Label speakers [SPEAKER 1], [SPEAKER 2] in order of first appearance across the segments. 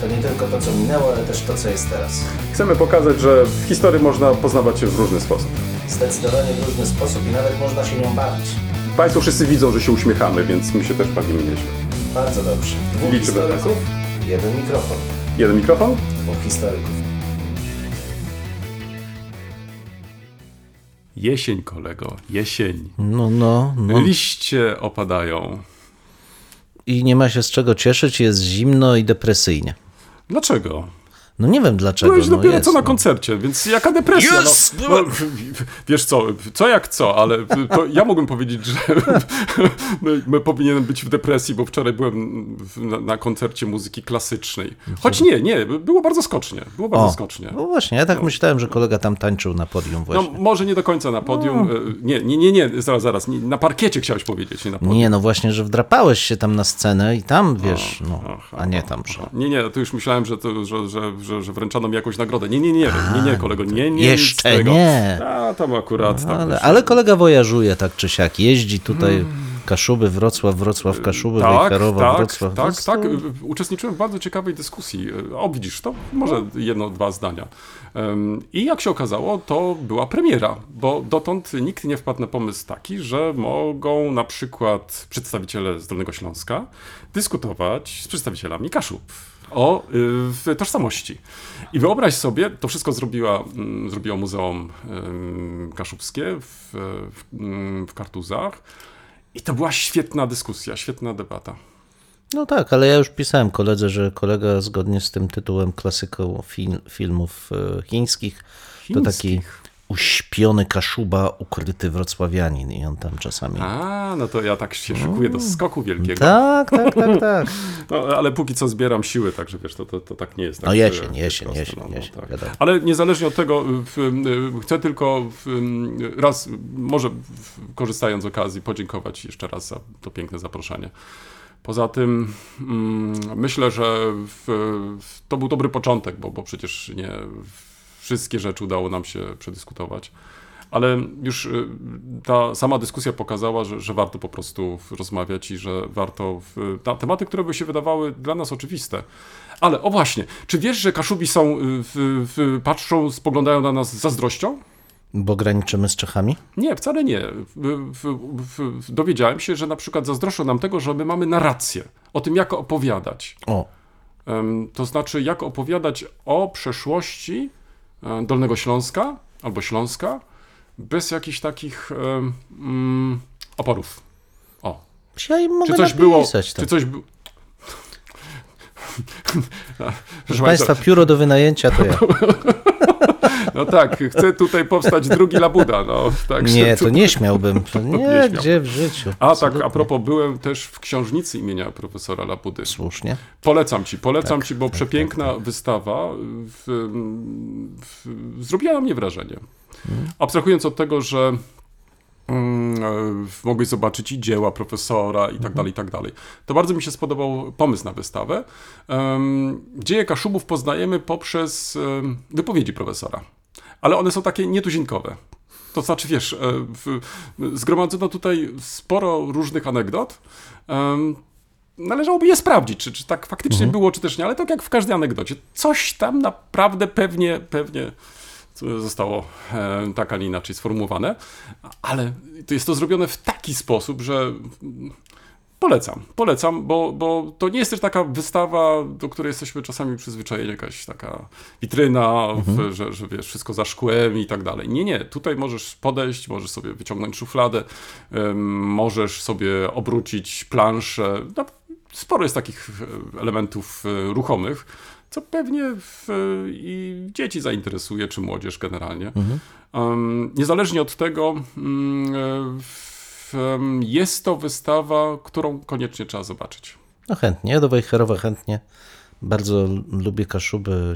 [SPEAKER 1] To nie tylko to, co minęło, ale też to, co jest teraz.
[SPEAKER 2] Chcemy pokazać, że w historii można poznawać się w różny sposób.
[SPEAKER 1] Zdecydowanie w różny sposób i nawet można się nią bawić.
[SPEAKER 2] Państwo wszyscy widzą, że się uśmiechamy, więc my się też bawimy nieźle.
[SPEAKER 1] Bardzo dobrze. Dwóch
[SPEAKER 2] Liczymy
[SPEAKER 1] historyków, jeden mikrofon.
[SPEAKER 2] Jeden mikrofon?
[SPEAKER 1] Dwóch historyków.
[SPEAKER 3] Jesień, kolego, jesień.
[SPEAKER 4] No, no, no.
[SPEAKER 3] Liście opadają.
[SPEAKER 4] I nie ma się z czego cieszyć, jest zimno i depresyjnie.
[SPEAKER 3] Dlaczego?
[SPEAKER 4] No nie wiem dlaczego.
[SPEAKER 3] Byłeś
[SPEAKER 4] no
[SPEAKER 3] dopiero
[SPEAKER 4] jest,
[SPEAKER 3] co na
[SPEAKER 4] no.
[SPEAKER 3] koncercie, więc jaka depresja?
[SPEAKER 4] Jest!
[SPEAKER 3] No, no, wiesz co, co jak co, ale to ja mogłem powiedzieć, że my, my powinienem być w depresji, bo wczoraj byłem na, na koncercie muzyki klasycznej. Choć nie, nie, było bardzo skocznie. Było bardzo
[SPEAKER 4] O,
[SPEAKER 3] skocznie.
[SPEAKER 4] No właśnie, ja tak myślałem, że kolega tam tańczył na podium
[SPEAKER 3] No
[SPEAKER 4] właśnie.
[SPEAKER 3] może nie do końca na podium.
[SPEAKER 4] No.
[SPEAKER 3] e, Nie, nie, nie, nie, zaraz, zaraz. Nie, na parkiecie chciałeś powiedzieć, nie na podium.
[SPEAKER 4] Nie, no właśnie, że wdrapałeś się tam na scenę i tam, wiesz, no, a nie tam, że...
[SPEAKER 3] Nie, nie, to już myślałem, że, to, że, że, że, że wręczano mi jakąś nagrodę. Nie, nie, nie, nie, nie, kolego, nie, nie.
[SPEAKER 4] Jeszcze nie.
[SPEAKER 3] A, tam akurat. Tam
[SPEAKER 4] Ale, ale kolega wojażuje tak czy siak, jeździ tutaj Kaszuby, Wrocław, Wrocław, Kaszuby,
[SPEAKER 3] tak,
[SPEAKER 4] Wejherowa,
[SPEAKER 3] tak,
[SPEAKER 4] Wrocław.
[SPEAKER 3] tak, tak. Uczestniczyłem w bardzo ciekawej dyskusji. O, widzisz, to może jedno, dwa zdania. I jak się okazało, to była premiera, bo dotąd nikt nie wpadł na pomysł taki, że mogą na przykład przedstawiciele z Dolnego Śląska dyskutować z przedstawicielami Kaszub o y, w tożsamości. I wyobraź sobie, to wszystko zrobiła, mm, zrobiło Muzeum ym, Kaszubskie w, w, mm, w Kartuzach. I to była świetna dyskusja, świetna debata.
[SPEAKER 4] No tak, ale ja już pisałem koledze, że kolega zgodnie z tym tytułem klasyką fil, filmów e, chińskich, to taki
[SPEAKER 3] Chińskich?
[SPEAKER 4] Uśpiony Kaszuba, ukryty wrocławianin i on tam czasami...
[SPEAKER 3] A, no to ja tak się szykuję do skoku wielkiego.
[SPEAKER 4] Tak, tak, tak, tak.
[SPEAKER 3] No, ale póki co zbieram siły, także wiesz, to, to, to tak nie jest.
[SPEAKER 4] No
[SPEAKER 3] tak,
[SPEAKER 4] jesień,
[SPEAKER 3] e,
[SPEAKER 4] jesień,
[SPEAKER 3] prosto,
[SPEAKER 4] jesień,
[SPEAKER 3] no, no,
[SPEAKER 4] jesień,
[SPEAKER 3] tak.
[SPEAKER 4] wiadomo.
[SPEAKER 3] Ale niezależnie od tego, chcę tylko raz, może korzystając z okazji, podziękować jeszcze raz za to piękne zaproszenie. Poza tym mm, myślę, że w, to był dobry początek, bo, bo przecież nie wszystkie rzeczy udało nam się przedyskutować. Ale już y, ta sama dyskusja pokazała, że, że warto po prostu rozmawiać i że warto w, na tematy, które by się wydawały dla nas oczywiste. Ale o właśnie, czy wiesz, że Kaszubi są, y, w, w, patrzą, spoglądają na nas z zazdrością?
[SPEAKER 4] Bo graniczymy z Czechami?
[SPEAKER 3] Nie, wcale nie. Dowiedziałem się, że na przykład zazdroszczą nam tego, że my mamy narrację o tym, jak opowiadać.
[SPEAKER 4] O,
[SPEAKER 3] To znaczy, jak opowiadać o przeszłości Dolnego Śląska albo Śląska bez jakichś takich mm, oporów. O,
[SPEAKER 4] ja im mogę
[SPEAKER 3] czy coś było.
[SPEAKER 4] tak.
[SPEAKER 3] Czy coś było.
[SPEAKER 4] Proszę Państwa, pióro do wynajęcia to ja.
[SPEAKER 3] No tak, chcę tutaj powstać drugi Labuda. No, także
[SPEAKER 4] Nie, to nie śmiałbym. To
[SPEAKER 3] Nie
[SPEAKER 4] Nie,
[SPEAKER 3] śmiał.
[SPEAKER 4] gdzie w życiu.
[SPEAKER 3] A tak, a propos, byłem też w książnicy imienia profesora Labudy.
[SPEAKER 4] Słusznie.
[SPEAKER 3] Polecam ci, polecam
[SPEAKER 4] Tak,
[SPEAKER 3] ci, bo
[SPEAKER 4] tak,
[SPEAKER 3] przepiękna wystawa w, w, zrobiła na mnie wrażenie.
[SPEAKER 4] Mhm.
[SPEAKER 3] Abstrahując od tego, że mogłeś zobaczyć i dzieła profesora i
[SPEAKER 4] Mhm.
[SPEAKER 3] tak dalej, i tak dalej. To bardzo mi się spodobał pomysł na wystawę. Dzieje Kaszubów poznajemy poprzez wypowiedzi profesora, ale one są takie nietuzinkowe. To znaczy, wiesz, e, zgromadzono tutaj sporo różnych anegdot. Należałoby je sprawdzić, czy, czy tak faktycznie było, czy też nie, ale tak jak w każdej anegdocie, coś tam naprawdę pewnie, pewnie zostało e, tak, a nie inaczej sformułowane, ale to jest to zrobione w taki sposób, że polecam, polecam, bo, bo to nie jest też taka wystawa, do której jesteśmy czasami przyzwyczajeni, jakaś taka witryna, w, że, że wiesz, wszystko za szkłem i tak dalej. Nie, nie, tutaj możesz podejść, możesz sobie wyciągnąć szufladę, em, możesz sobie obrócić planszę, no, sporo jest takich e, elementów e, ruchomych, co pewnie w, i dzieci zainteresuje, czy młodzież generalnie. Um, niezależnie od tego, mm, e, w, jest to wystawa, którą koniecznie trzeba zobaczyć.
[SPEAKER 4] No chętnie, do Wejherowa chętnie Bardzo lubię Kaszuby.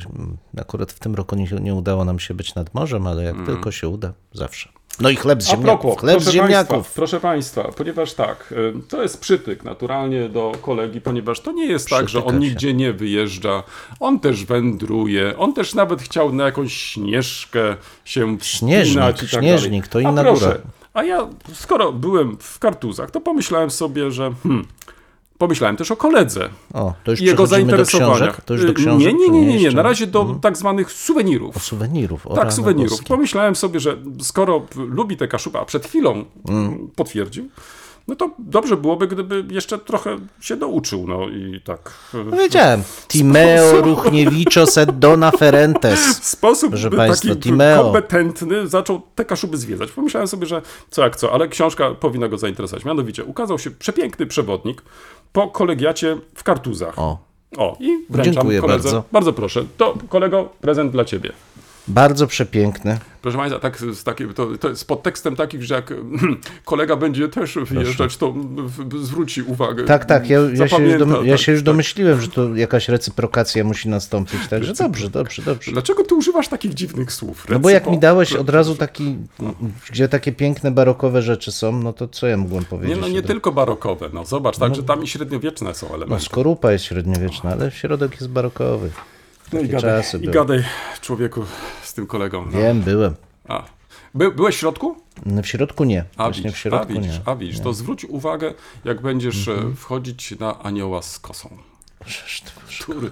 [SPEAKER 4] Akurat w tym roku nie, nie udało nam się być nad morzem, ale jak tylko się uda, zawsze. No i chleb z ziemniaków.
[SPEAKER 3] propos,
[SPEAKER 4] Chleb z
[SPEAKER 3] proszę
[SPEAKER 4] ziemniaków.
[SPEAKER 3] Państwa, proszę Państwa, ponieważ tak, y, to jest przytyk naturalnie do kolegi, ponieważ to nie jest tak, że on
[SPEAKER 4] Przytyka się.
[SPEAKER 3] nigdzie nie wyjeżdża, on też wędruje, on też nawet chciał na jakąś śnieżkę się
[SPEAKER 4] Śnieżnik,
[SPEAKER 3] i tak
[SPEAKER 4] śnieżnik,
[SPEAKER 3] dalej.
[SPEAKER 4] to inna
[SPEAKER 3] A proszę,
[SPEAKER 4] góra.
[SPEAKER 3] A ja, skoro byłem w Kartuzach, to pomyślałem sobie, że hmm, pomyślałem też o koledze
[SPEAKER 4] O, to już
[SPEAKER 3] i jego zainteresowaniach.
[SPEAKER 4] To już do
[SPEAKER 3] Y,
[SPEAKER 4] książek?
[SPEAKER 3] Nie, nie, nie, nie, nie, na razie do tak zwanych suwenirów.
[SPEAKER 4] O suwenirów. O
[SPEAKER 3] Tak, suwenirów.
[SPEAKER 4] boskie.
[SPEAKER 3] Pomyślałem sobie, że skoro lubi te kaszuby, a przed chwilą
[SPEAKER 4] Mm.
[SPEAKER 3] potwierdził, no to dobrze byłoby, gdyby jeszcze trochę się douczył, no i tak.
[SPEAKER 4] No wiedziałem. Timeo Ruchniewiczo sed dona ferentes.
[SPEAKER 3] W sposób
[SPEAKER 4] Proszę państwa,
[SPEAKER 3] taki
[SPEAKER 4] Timeo.
[SPEAKER 3] kompetentny zaczął te kaszuby zwiedzać. Pomyślałem sobie, że co jak co, ale książka powinna go zainteresować. Mianowicie ukazał się przepiękny przewodnik po kolegiacie w Kartuzach.
[SPEAKER 4] O,
[SPEAKER 3] O, i wręczam
[SPEAKER 4] Dziękuję
[SPEAKER 3] koledze.
[SPEAKER 4] bardzo.
[SPEAKER 3] Bardzo proszę. To kolego, prezent dla ciebie.
[SPEAKER 4] Bardzo przepiękny.
[SPEAKER 3] Proszę Państwa, tak z, takim, to, to z podtekstem takim, że jak kolega będzie też wyjeżdżać, to zwróci uwagę.
[SPEAKER 4] Tak, tak, ja, ja, się, już dom, ja
[SPEAKER 3] tak,
[SPEAKER 4] się już
[SPEAKER 3] tak.
[SPEAKER 4] domyśliłem, że tu jakaś recyprokacja musi nastąpić, także dobrze, dobrze, dobrze.
[SPEAKER 3] Dlaczego ty używasz takich dziwnych słów?
[SPEAKER 4] No bo jak mi
[SPEAKER 3] Recypo-
[SPEAKER 4] dałeś od razu taki, gdzie takie piękne barokowe rzeczy są, no to co ja mogłem
[SPEAKER 3] Nie,
[SPEAKER 4] powiedzieć?
[SPEAKER 3] no nie tylko barokowe, no zobacz, także tam i średniowieczne są
[SPEAKER 4] No,
[SPEAKER 3] elementy.
[SPEAKER 4] skorupa jest średniowieczna, ale środek jest barokowy.
[SPEAKER 3] No i gadaj, i
[SPEAKER 4] były.
[SPEAKER 3] gadaj człowieku z tym kolegą. No.
[SPEAKER 4] Wiem, byłem.
[SPEAKER 3] A. By, byłeś w środku?
[SPEAKER 4] No W środku nie.
[SPEAKER 3] A
[SPEAKER 4] Właśnie w
[SPEAKER 3] widzisz, a
[SPEAKER 4] środku
[SPEAKER 3] widzisz,
[SPEAKER 4] nie.
[SPEAKER 3] a widzisz, to zwróć uwagę, jak będziesz
[SPEAKER 4] Mhm.
[SPEAKER 3] e, wchodzić na anioła z kosą, który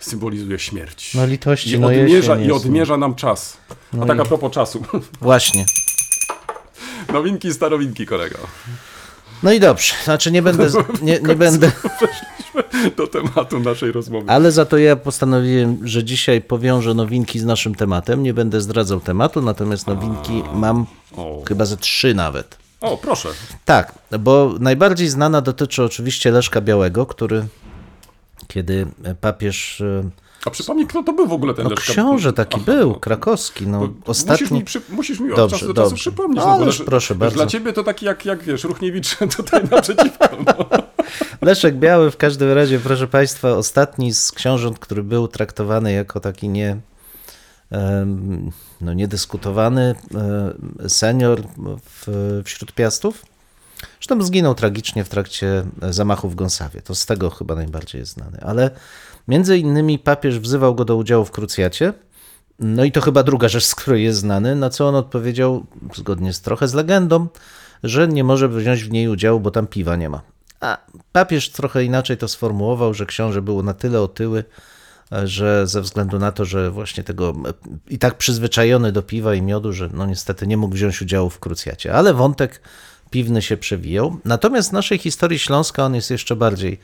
[SPEAKER 3] symbolizuje śmierć.
[SPEAKER 4] No litości,
[SPEAKER 3] I
[SPEAKER 4] no
[SPEAKER 3] odmierza, I odmierza nam czas. A tak a propos czasu.
[SPEAKER 4] Właśnie.
[SPEAKER 3] Nowinki i starowinki, kolego.
[SPEAKER 4] No i dobrze, znaczy nie będę, nie, nie będę,
[SPEAKER 3] Do tematu naszej rozmowy.
[SPEAKER 4] ale za to ja postanowiłem, że dzisiaj powiążę nowinki z naszym tematem. Nie będę zdradzał tematu, natomiast nowinki mam
[SPEAKER 3] O.
[SPEAKER 4] chyba ze trzy nawet.
[SPEAKER 3] o, proszę.
[SPEAKER 4] Tak, bo najbardziej znana dotyczy oczywiście Leszka Białego, który kiedy papież.
[SPEAKER 3] A przypomnij, kto to był w ogóle ten
[SPEAKER 4] No
[SPEAKER 3] Leszka?
[SPEAKER 4] książę taki
[SPEAKER 3] Aha,
[SPEAKER 4] był,
[SPEAKER 3] no.
[SPEAKER 4] krakowski. No,
[SPEAKER 3] Musisz
[SPEAKER 4] ostatni.
[SPEAKER 3] mi, przy, musisz mi od
[SPEAKER 4] Dobrze,
[SPEAKER 3] czasu do czasu
[SPEAKER 4] dobrze.
[SPEAKER 3] przypomnieć.
[SPEAKER 4] No,
[SPEAKER 3] wiesz,
[SPEAKER 4] proszę bardzo.
[SPEAKER 3] Dla ciebie to taki jak, jak wiesz, Ruchniewicz tutaj naprzeciwko. No.
[SPEAKER 4] Leszek Biały w każdym razie, proszę Państwa, ostatni z książąt, który był traktowany jako taki nie, no niedyskutowany e, senior w, wśród piastów. Zresztą zginął tragicznie w trakcie zamachu w Gąsawie. To z tego chyba najbardziej jest znany. Ale między innymi papież wzywał go do udziału w krucjacie. No i to chyba druga rzecz, z której jest znany, na co on odpowiedział, zgodnie z trochę z legendą, że nie może wziąć w niej udziału, bo tam piwa nie ma. A papież trochę inaczej to sformułował, że książę był na tyle otyły, że ze względu na to, że właśnie tego i tak przyzwyczajony do piwa i miodu, że no niestety nie mógł wziąć udziału w krucjacie. Ale wątek piwny się przewijał. Natomiast w naszej historii Śląska on jest jeszcze bardziej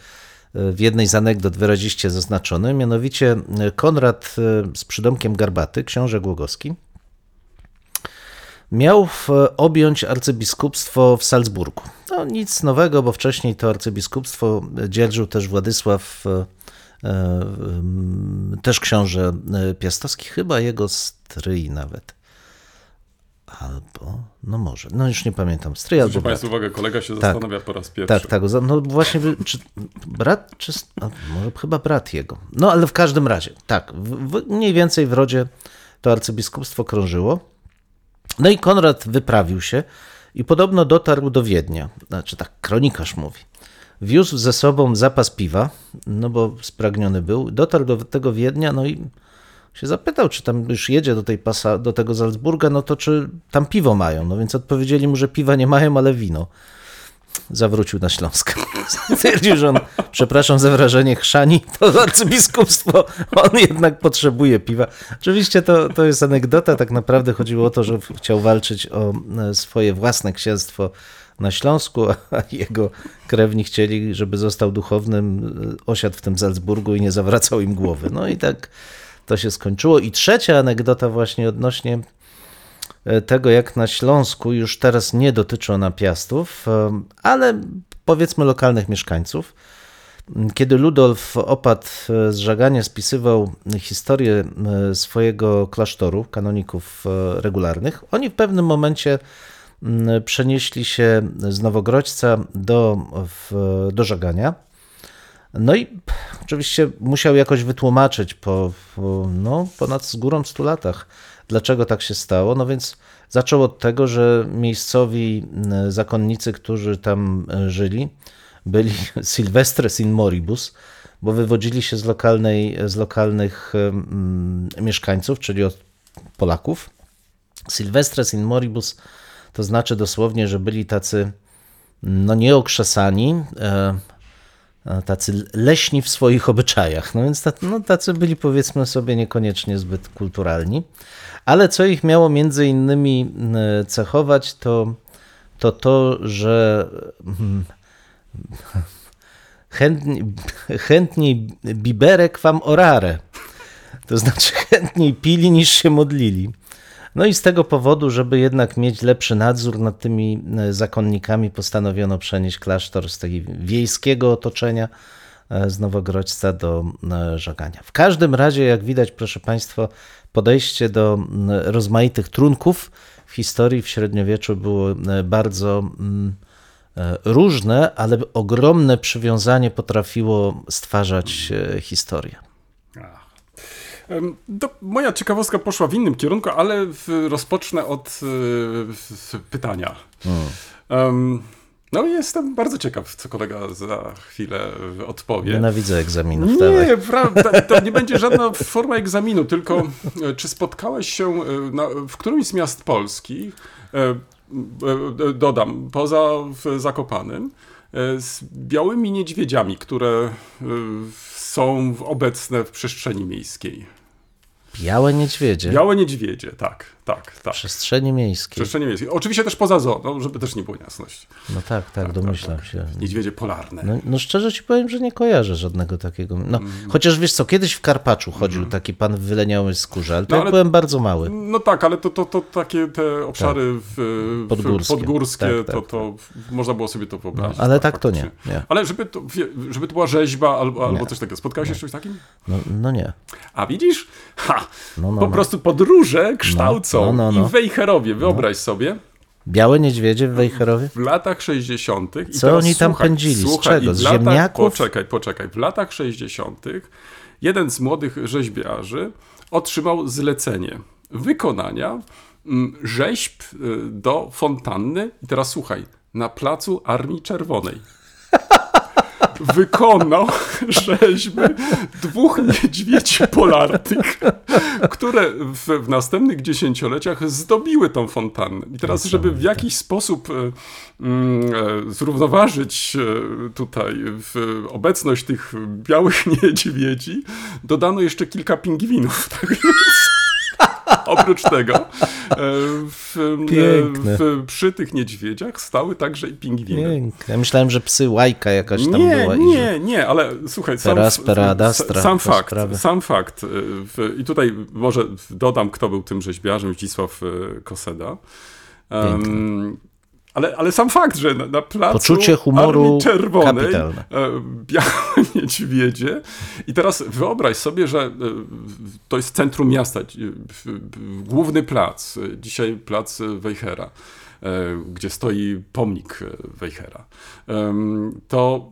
[SPEAKER 4] w jednej z anegdot wyraziście zaznaczony, mianowicie e, Konrad e, z przydomkiem Garbaty, książę Głogowski, miał w, objąć arcybiskupstwo w Salzburgu. No nic nowego, bo wcześniej to arcybiskupstwo dzierżył też Władysław, e, e, też książę e, piastowski, chyba jego stryj nawet. Albo, no może, no już nie pamiętam, stryj albo brat.
[SPEAKER 3] Państwo uwagę, kolega się zastanawia po raz pierwszy.
[SPEAKER 4] Tak, tak. No właśnie, czy brat, czy. No, może chyba brat jego. No ale w każdym razie, tak. W, mniej więcej w rodzie to arcybiskupstwo krążyło. No i Konrad wyprawił się i podobno dotarł do Wiednia. Znaczy tak, kronikarz mówi. Wiózł ze sobą zapas piwa, no bo spragniony był. Dotarł do tego Wiednia, no i się zapytał, czy tam już jedzie do tej pasa, do tego Salzburga, no to czy tam piwo mają. No więc odpowiedzieli mu, że piwa nie mają, ale wino zawrócił na Śląsk. Stwierdził, że on, przepraszam za wrażenie, chrzani to arcybiskupstwo, on jednak potrzebuje piwa. Oczywiście to, to jest anegdota, tak naprawdę chodziło o to, że chciał walczyć o e, swoje własne księstwo na Śląsku, a jego krewni chcieli, żeby został duchownym, e, osiadł w tym Salzburgu i nie zawracał im głowy. No i tak to się skończyło. I trzecia anegdota właśnie odnośnie e, tego, jak na Śląsku już teraz nie dotyczy ona piastów, e, ale powiedzmy lokalnych mieszkańców. Kiedy Ludolf opadł e, z żagania, spisywał historię swojego klasztoru, kanoników regularnych, oni w pewnym momencie m, przenieśli się z Nowogrodźca do, do żagania. No i pff, oczywiście musiał jakoś wytłumaczyć po, po no, ponad z górą 100 latach, dlaczego tak się stało. No więc zaczął od tego, że miejscowi m, zakonnicy, którzy tam e, żyli, byli Sylvestres in moribus, bo wywodzili się z, lokalnej, z lokalnych em, mieszkańców, czyli od Polaków. Sylvestres in moribus to znaczy dosłownie, że byli tacy no nieokrzesani, e, e, tacy leśni w swoich obyczajach. No więc tacy, no, tacy byli powiedzmy sobie niekoniecznie zbyt kulturalni. Ale co ich miało między innymi e, cechować, to to, to że mm, chętniej, chętniej biberek wam orare. To znaczy chętniej pili niż się modlili. No i z tego powodu, żeby jednak mieć lepszy nadzór nad tymi e, zakonnikami, postanowiono przenieść klasztor z takiego wiejskiego otoczenia e, z Nowogrodźca do e, Żagania. W każdym razie, jak widać, proszę Państwa, podejście do rozmaitych trunków w historii w średniowieczu było bardzo różne, ale ogromne przywiązanie potrafiło stwarzać historię.
[SPEAKER 3] Moja ciekawostka poszła w innym kierunku, ale w, rozpocznę od y, w- pytania. Em, no jestem bardzo ciekaw, co kolega za chwilę odpowie.
[SPEAKER 4] Nienawidzę egzaminów. dawaj.
[SPEAKER 3] Nie, prawda, to nie będzie żadna forma egzaminu, tylko e, czy spotkałeś się e, na, w którymś z miast Polski, e, e, dodam, poza Zakopanym, e, z białymi niedźwiedziami, które e, są obecne w przestrzeni miejskiej.
[SPEAKER 4] Białe niedźwiedzie.
[SPEAKER 3] Białe niedźwiedzie, tak, tak, tak.
[SPEAKER 4] Przestrzeni miejskiej.
[SPEAKER 3] przestrzeni miejskiej. Oczywiście też poza zoo, no, żeby też nie było niejasności.
[SPEAKER 4] No tak, tak, domyślam się.
[SPEAKER 3] Niedźwiedzie polarne.
[SPEAKER 4] No, no szczerze ci powiem, że nie kojarzę żadnego takiego. No, chociaż wiesz co, kiedyś w Karpaczu chodził taki pan w wyleniałej skórze, ale to
[SPEAKER 3] No, ale-
[SPEAKER 4] byłem bardzo mały.
[SPEAKER 3] No tak, ale to, to, to takie te obszary w, w,
[SPEAKER 4] Podgórskie.
[SPEAKER 3] podgórskie,
[SPEAKER 4] Tak, tak,
[SPEAKER 3] to, to można było sobie to wyobrazić.
[SPEAKER 4] No, ale tak to nie, nie.
[SPEAKER 3] Ale żeby to, żeby to była rzeźba albo, albo coś takiego. Spotkałeś się z czymś takim?
[SPEAKER 4] No, no nie.
[SPEAKER 3] A widzisz? Ha!
[SPEAKER 4] No, no,
[SPEAKER 3] po prostu podróże kształcą
[SPEAKER 4] No, no, no.
[SPEAKER 3] i Wejherowie, wyobraź sobie,
[SPEAKER 4] Białe niedźwiedzie w Wejherowie?
[SPEAKER 3] w latach 60. i
[SPEAKER 4] Co
[SPEAKER 3] teraz
[SPEAKER 4] oni tam
[SPEAKER 3] słuchaj,
[SPEAKER 4] pędzili? Z
[SPEAKER 3] Słuchaj,
[SPEAKER 4] czego?
[SPEAKER 3] i w
[SPEAKER 4] Z
[SPEAKER 3] latach,
[SPEAKER 4] ziemniaków?
[SPEAKER 3] Poczekaj, poczekaj. W latach 60. jeden z młodych rzeźbiarzy otrzymał zlecenie wykonania mm, rzeźb y, do fontanny i teraz słuchaj, na placu Armii Czerwonej. Wykonał rzeźby dwóch niedźwiedzi polarnych, które w, w następnych dziesięcioleciach zdobiły tą fontannę. I teraz, żeby w jakiś sposób e, mm, e, zrównoważyć e, tutaj obecność tych białych niedźwiedzi, dodano jeszcze kilka pingwinów. Tak więc oprócz tego e, w, e,
[SPEAKER 4] Piękne.
[SPEAKER 3] w, przy tych niedźwiedziach stały także i pingwiny.
[SPEAKER 4] Piękne. Ja myślałem, że psy łajka jakaś tam
[SPEAKER 3] Nie,
[SPEAKER 4] była. i że-
[SPEAKER 3] nie, nie, ale słuchaj, sam,
[SPEAKER 4] Teraz Perada,
[SPEAKER 3] s-
[SPEAKER 4] Astra,
[SPEAKER 3] sam fakt,
[SPEAKER 4] sprawy.
[SPEAKER 3] sam fakt. W, I tutaj może dodam, kto był tym rzeźbiarzem, Zdzisław Koseda. Um, ale, ale sam fakt, że na, na placu
[SPEAKER 4] Poczucie humoru
[SPEAKER 3] Czerwonej
[SPEAKER 4] kapitalne.
[SPEAKER 3] e, białe niedźwiedzie. I teraz wyobraź sobie, że e, to jest centrum miasta, główny plac, e, dzisiaj plac Wejhera, e, gdzie stoi pomnik Wejhera. Em, To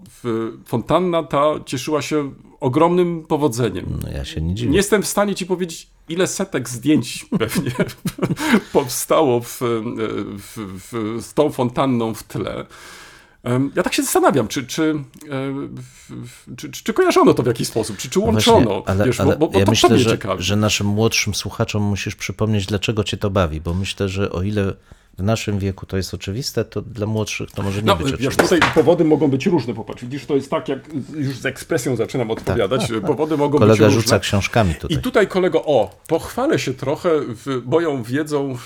[SPEAKER 3] fontanna ta cieszyła się ogromnym powodzeniem.
[SPEAKER 4] No ja się nie dziwię.
[SPEAKER 3] Nie jestem w stanie ci powiedzieć, ile setek zdjęć pewnie powstało w, w, w, z tą fontanną w tle. Ja tak się zastanawiam, czy, czy, e, czy, czy, czy kojarzono to w jakiś sposób, czy, czy łączono,
[SPEAKER 4] No Właśnie, ale,
[SPEAKER 3] wiesz,
[SPEAKER 4] ale
[SPEAKER 3] bo, bo,
[SPEAKER 4] ja
[SPEAKER 3] to,
[SPEAKER 4] myślę,
[SPEAKER 3] to
[SPEAKER 4] że, że naszym młodszym słuchaczom musisz przypomnieć, dlaczego cię to bawi, bo myślę, że o ile w naszym wieku to jest oczywiste, to dla młodszych to może nie
[SPEAKER 3] No,
[SPEAKER 4] być
[SPEAKER 3] wiesz,
[SPEAKER 4] oczywiste.
[SPEAKER 3] tutaj powody mogą być różne, popatrz. Widzisz, to jest tak, jak już z ekspresją zaczynam odpowiadać. Powody mogą być
[SPEAKER 4] Tak, Kolega
[SPEAKER 3] różne.
[SPEAKER 4] rzuca książkami
[SPEAKER 3] I
[SPEAKER 4] tutaj.
[SPEAKER 3] tutaj kolego, o, pochwalę się trochę moją wiedzą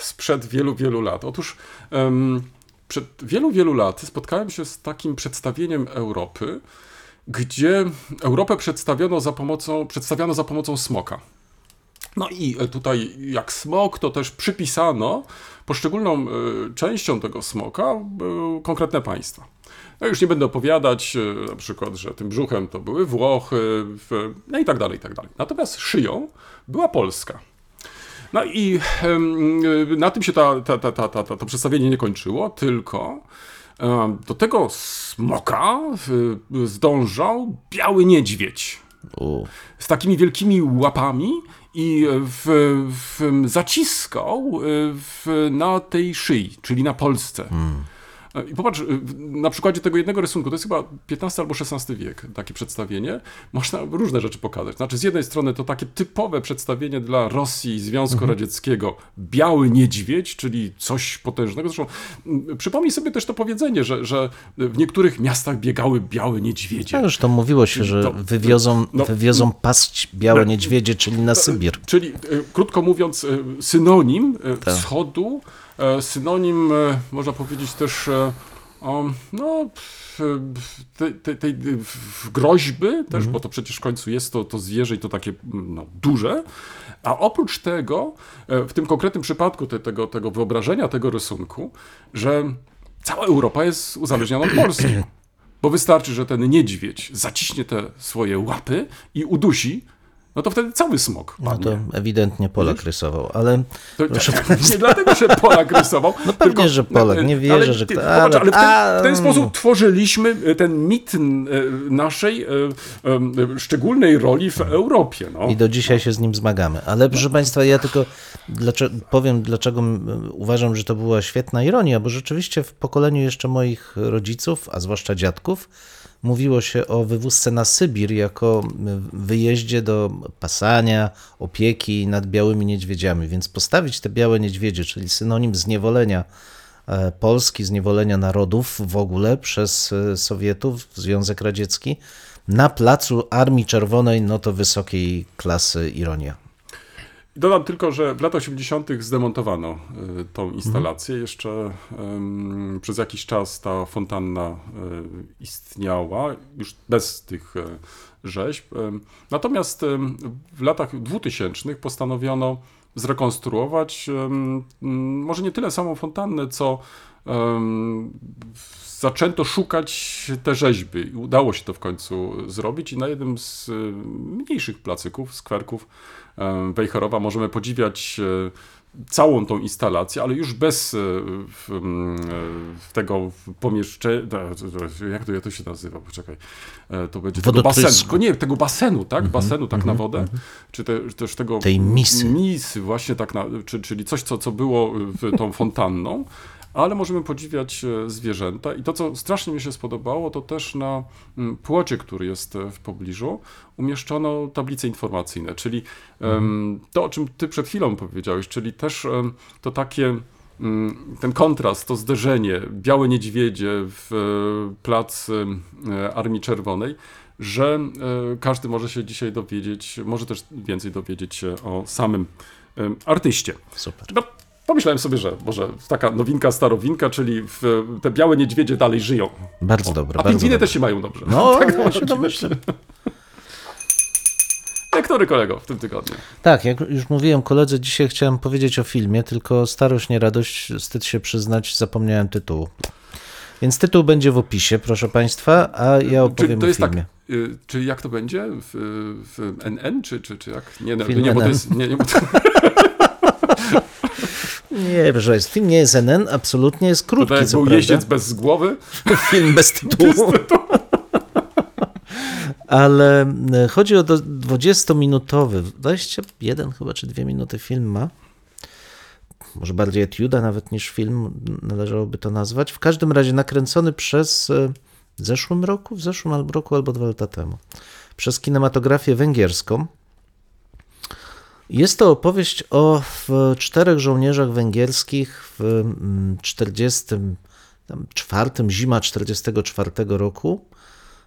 [SPEAKER 3] sprzed wielu, wielu lat. Otóż em, przed wielu, wielu laty spotkałem się z takim przedstawieniem Europy, gdzie Europę przedstawiono za pomocą, przedstawiano za pomocą smoka. No i e, tutaj jak smok, to też przypisano poszczególną e, częścią tego smoka e, konkretne państwa. Ja już nie będę opowiadać na przykład, że tym brzuchem to były Włochy, no i tak dalej, i tak dalej. Natomiast szyją była Polska. No i na tym się ta, ta, ta, ta, ta, to przedstawienie nie kończyło, tylko do tego smoka zdążał biały niedźwiedź z takimi wielkimi łapami i w, w, zaciskał e, w, na tej szyi, czyli na Polsce. I popatrz, y, na przykładzie tego jednego rysunku, to jest chyba XV albo XVI wiek, takie przedstawienie, można różne rzeczy pokazać. Znaczy, z jednej strony to takie typowe przedstawienie dla Rosji i Związku Radzieckiego, biały niedźwiedź, czyli coś potężnego. Zresztą mm, przypomnij sobie też to powiedzenie, że, że w niektórych miastach biegały białe niedźwiedzie.
[SPEAKER 4] No już to mówiło się, że
[SPEAKER 3] To-
[SPEAKER 4] wywiozą,
[SPEAKER 3] no-
[SPEAKER 4] wywiozą paść białe niedźwiedzie, czyli na Sybir.
[SPEAKER 3] Czyli, e, krótko mówiąc, e, synonim e,
[SPEAKER 4] Tak.
[SPEAKER 3] wschodu, e, synonim, e, można powiedzieć też, e, o, no, tej w- groźby też, bo to przecież w końcu jest to, to zwierzę i to takie no, duże. A oprócz tego, e, w tym konkretnym przypadku te, tego, tego wyobrażenia, tego rysunku, że cała Europa jest uzależniona od Polski. Bo wystarczy, że ten niedźwiedź zaciśnie te swoje łapy i udusi, no to wtedy cały smok
[SPEAKER 4] No
[SPEAKER 3] padnie.
[SPEAKER 4] to ewidentnie Polak rysował, ale
[SPEAKER 3] To,
[SPEAKER 4] proszę
[SPEAKER 3] nie dlatego, że Polak rysował. No
[SPEAKER 4] pewnie, że Polak, nie wierzę, że kto-
[SPEAKER 3] ale,
[SPEAKER 4] ale-
[SPEAKER 3] ale w, ten,
[SPEAKER 4] a-
[SPEAKER 3] w ten sposób tworzyliśmy e, ten mit e, naszej e, szczególnej roli w Europie. No.
[SPEAKER 4] i do dzisiaj się z nim zmagamy. Ale proszę Państwa, ja tylko dlaczego, powiem, dlaczego uważam, że to była świetna ironia, bo rzeczywiście w pokoleniu jeszcze moich rodziców, a zwłaszcza dziadków, mówiło się o wywózce na Sybir jako wyjeździe do pasania, opieki nad białymi niedźwiedziami. Więc postawić te białe niedźwiedzie, czyli synonim zniewolenia e, Polski, zniewolenia narodów w ogóle przez e, Sowietów, Związek Radziecki, na placu Armii Czerwonej, no to wysokiej klasy ironia.
[SPEAKER 3] Dodam tylko, że w latach 80. zdemontowano e, tą
[SPEAKER 4] Mhm.
[SPEAKER 3] instalację. Jeszcze em, przez jakiś czas ta fontanna e, istniała, już bez tych e, rzeźb. Natomiast w latach 2000 postanowiono zrekonstruować może nie tyle samą fontannę, co zaczęto szukać te rzeźby. I udało się to w końcu zrobić i na jednym z e, mniejszych placyków, skwerków Wejherowa możemy podziwiać e, całą tą instalację, ale już bez e, e, tego pomieszczenia, jak to, jak to się nazywa, poczekaj, E, to będzie tego basenu, nie, tego basenu, tak, basenu tak na wodę, czy te, też tego...
[SPEAKER 4] Tej misy.
[SPEAKER 3] Misy, właśnie tak, na, czy, czyli coś, co, co było w tą fontanną, ale możemy podziwiać e, zwierzęta. I to, co strasznie mi się spodobało, to też na mm, płocie, który jest e, w pobliżu, umieszczono tablice informacyjne, czyli em, to, o czym ty przed chwilą powiedziałeś, czyli też to takie mm, ten kontrast, to zderzenie, białe niedźwiedzie w e, plac Armii Czerwonej, że każdy może się dzisiaj dowiedzieć, może też więcej dowiedzieć się o samym artyście.
[SPEAKER 4] Super.
[SPEAKER 3] No, pomyślałem sobie, że może taka nowinka, starowinka, czyli w, te białe niedźwiedzie dalej żyją.
[SPEAKER 4] Bardzo dobre,
[SPEAKER 3] A pingwiny też się mają dobrze.
[SPEAKER 4] No,
[SPEAKER 3] tak, no,
[SPEAKER 4] się domyślam.
[SPEAKER 3] Jak który kolego w tym tygodniu?
[SPEAKER 4] Tak, jak już mówiłem koledze, dzisiaj chciałem powiedzieć o filmie, tylko starość, nie radość, wstyd się przyznać, zapomniałem tytułu. Więc tytuł będzie w opisie, proszę Państwa, a ja opowiem
[SPEAKER 3] to
[SPEAKER 4] o
[SPEAKER 3] jest tak,
[SPEAKER 4] filmie.
[SPEAKER 3] y, czyli jak to będzie? W, w NN, czy, czy, czy jak? Nie, no,
[SPEAKER 4] Film
[SPEAKER 3] nie, bo to jest... Nie, nie, bo to,
[SPEAKER 4] Nie, proszę film nie jest NN, absolutnie jest
[SPEAKER 3] to
[SPEAKER 4] krótki,
[SPEAKER 3] tak jak
[SPEAKER 4] co
[SPEAKER 3] był
[SPEAKER 4] prawda.
[SPEAKER 3] jeździec bez głowy.
[SPEAKER 4] Film bez tytułu. Ale e, chodzi o do- 20-minutowy, 21 chyba czy 2 minuty film ma. Może bardziej etiuda nawet niż film, należałoby to nazwać. W każdym razie nakręcony przez e, w zeszłym roku, w zeszłym roku albo dwa lata temu, przez kinematografię węgierską. Jest to opowieść o czterech żołnierzach węgierskich w mm, 44, zima 44 roku,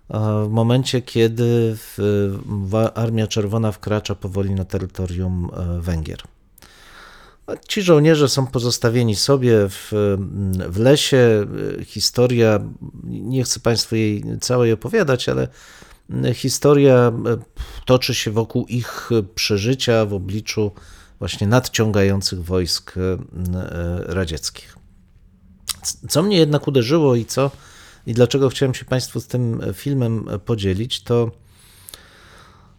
[SPEAKER 4] a w momencie, kiedy Armia Czerwona wkracza powoli na terytorium e, Węgier. Ci żołnierze są pozostawieni sobie w, mm, w lesie. E, Historia, nie chcę Państwu jej całej opowiadać, ale mm, historia e, toczy się wokół ich przeżycia w obliczu właśnie nadciągających wojsk e, e, radzieckich. Co mnie jednak uderzyło i co i dlaczego chciałem się Państwu z tym filmem podzielić, to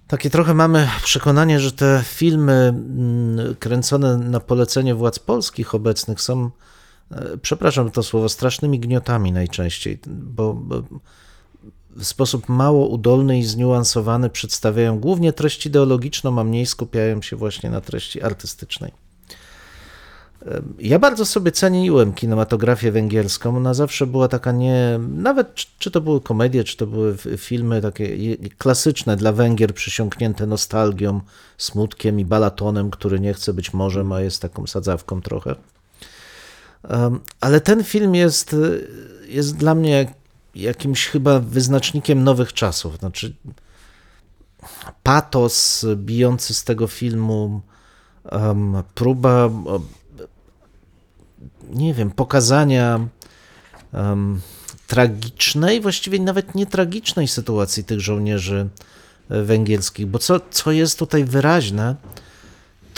[SPEAKER 4] takie trochę mamy przekonanie, że te filmy mm, kręcone na polecenie władz polskich obecnych są przepraszam to słowo, strasznymi gniotami najczęściej, bo, bo w sposób mało udolny i zniuansowany przedstawiają głównie treść ideologiczną, a mniej skupiają się właśnie na treści artystycznej. Ja bardzo sobie ceniłem kinematografię węgierską. Ona zawsze była taka nie. Nawet czy- czy to były komedie, czy to były filmy takie klasyczne dla Węgier, przysiągnięte nostalgią, smutkiem i balatonem, który nie chce być morzem, a jest taką sadzawką trochę. Um, Ale ten film jest, jest dla mnie jakimś chyba wyznacznikiem nowych czasów. Znaczy, patos bijący z tego filmu, um, próba nie wiem, pokazania em, tragicznej, właściwie nawet nie tragicznej sytuacji tych żołnierzy e, węgierskich, bo co, co jest tutaj wyraźne,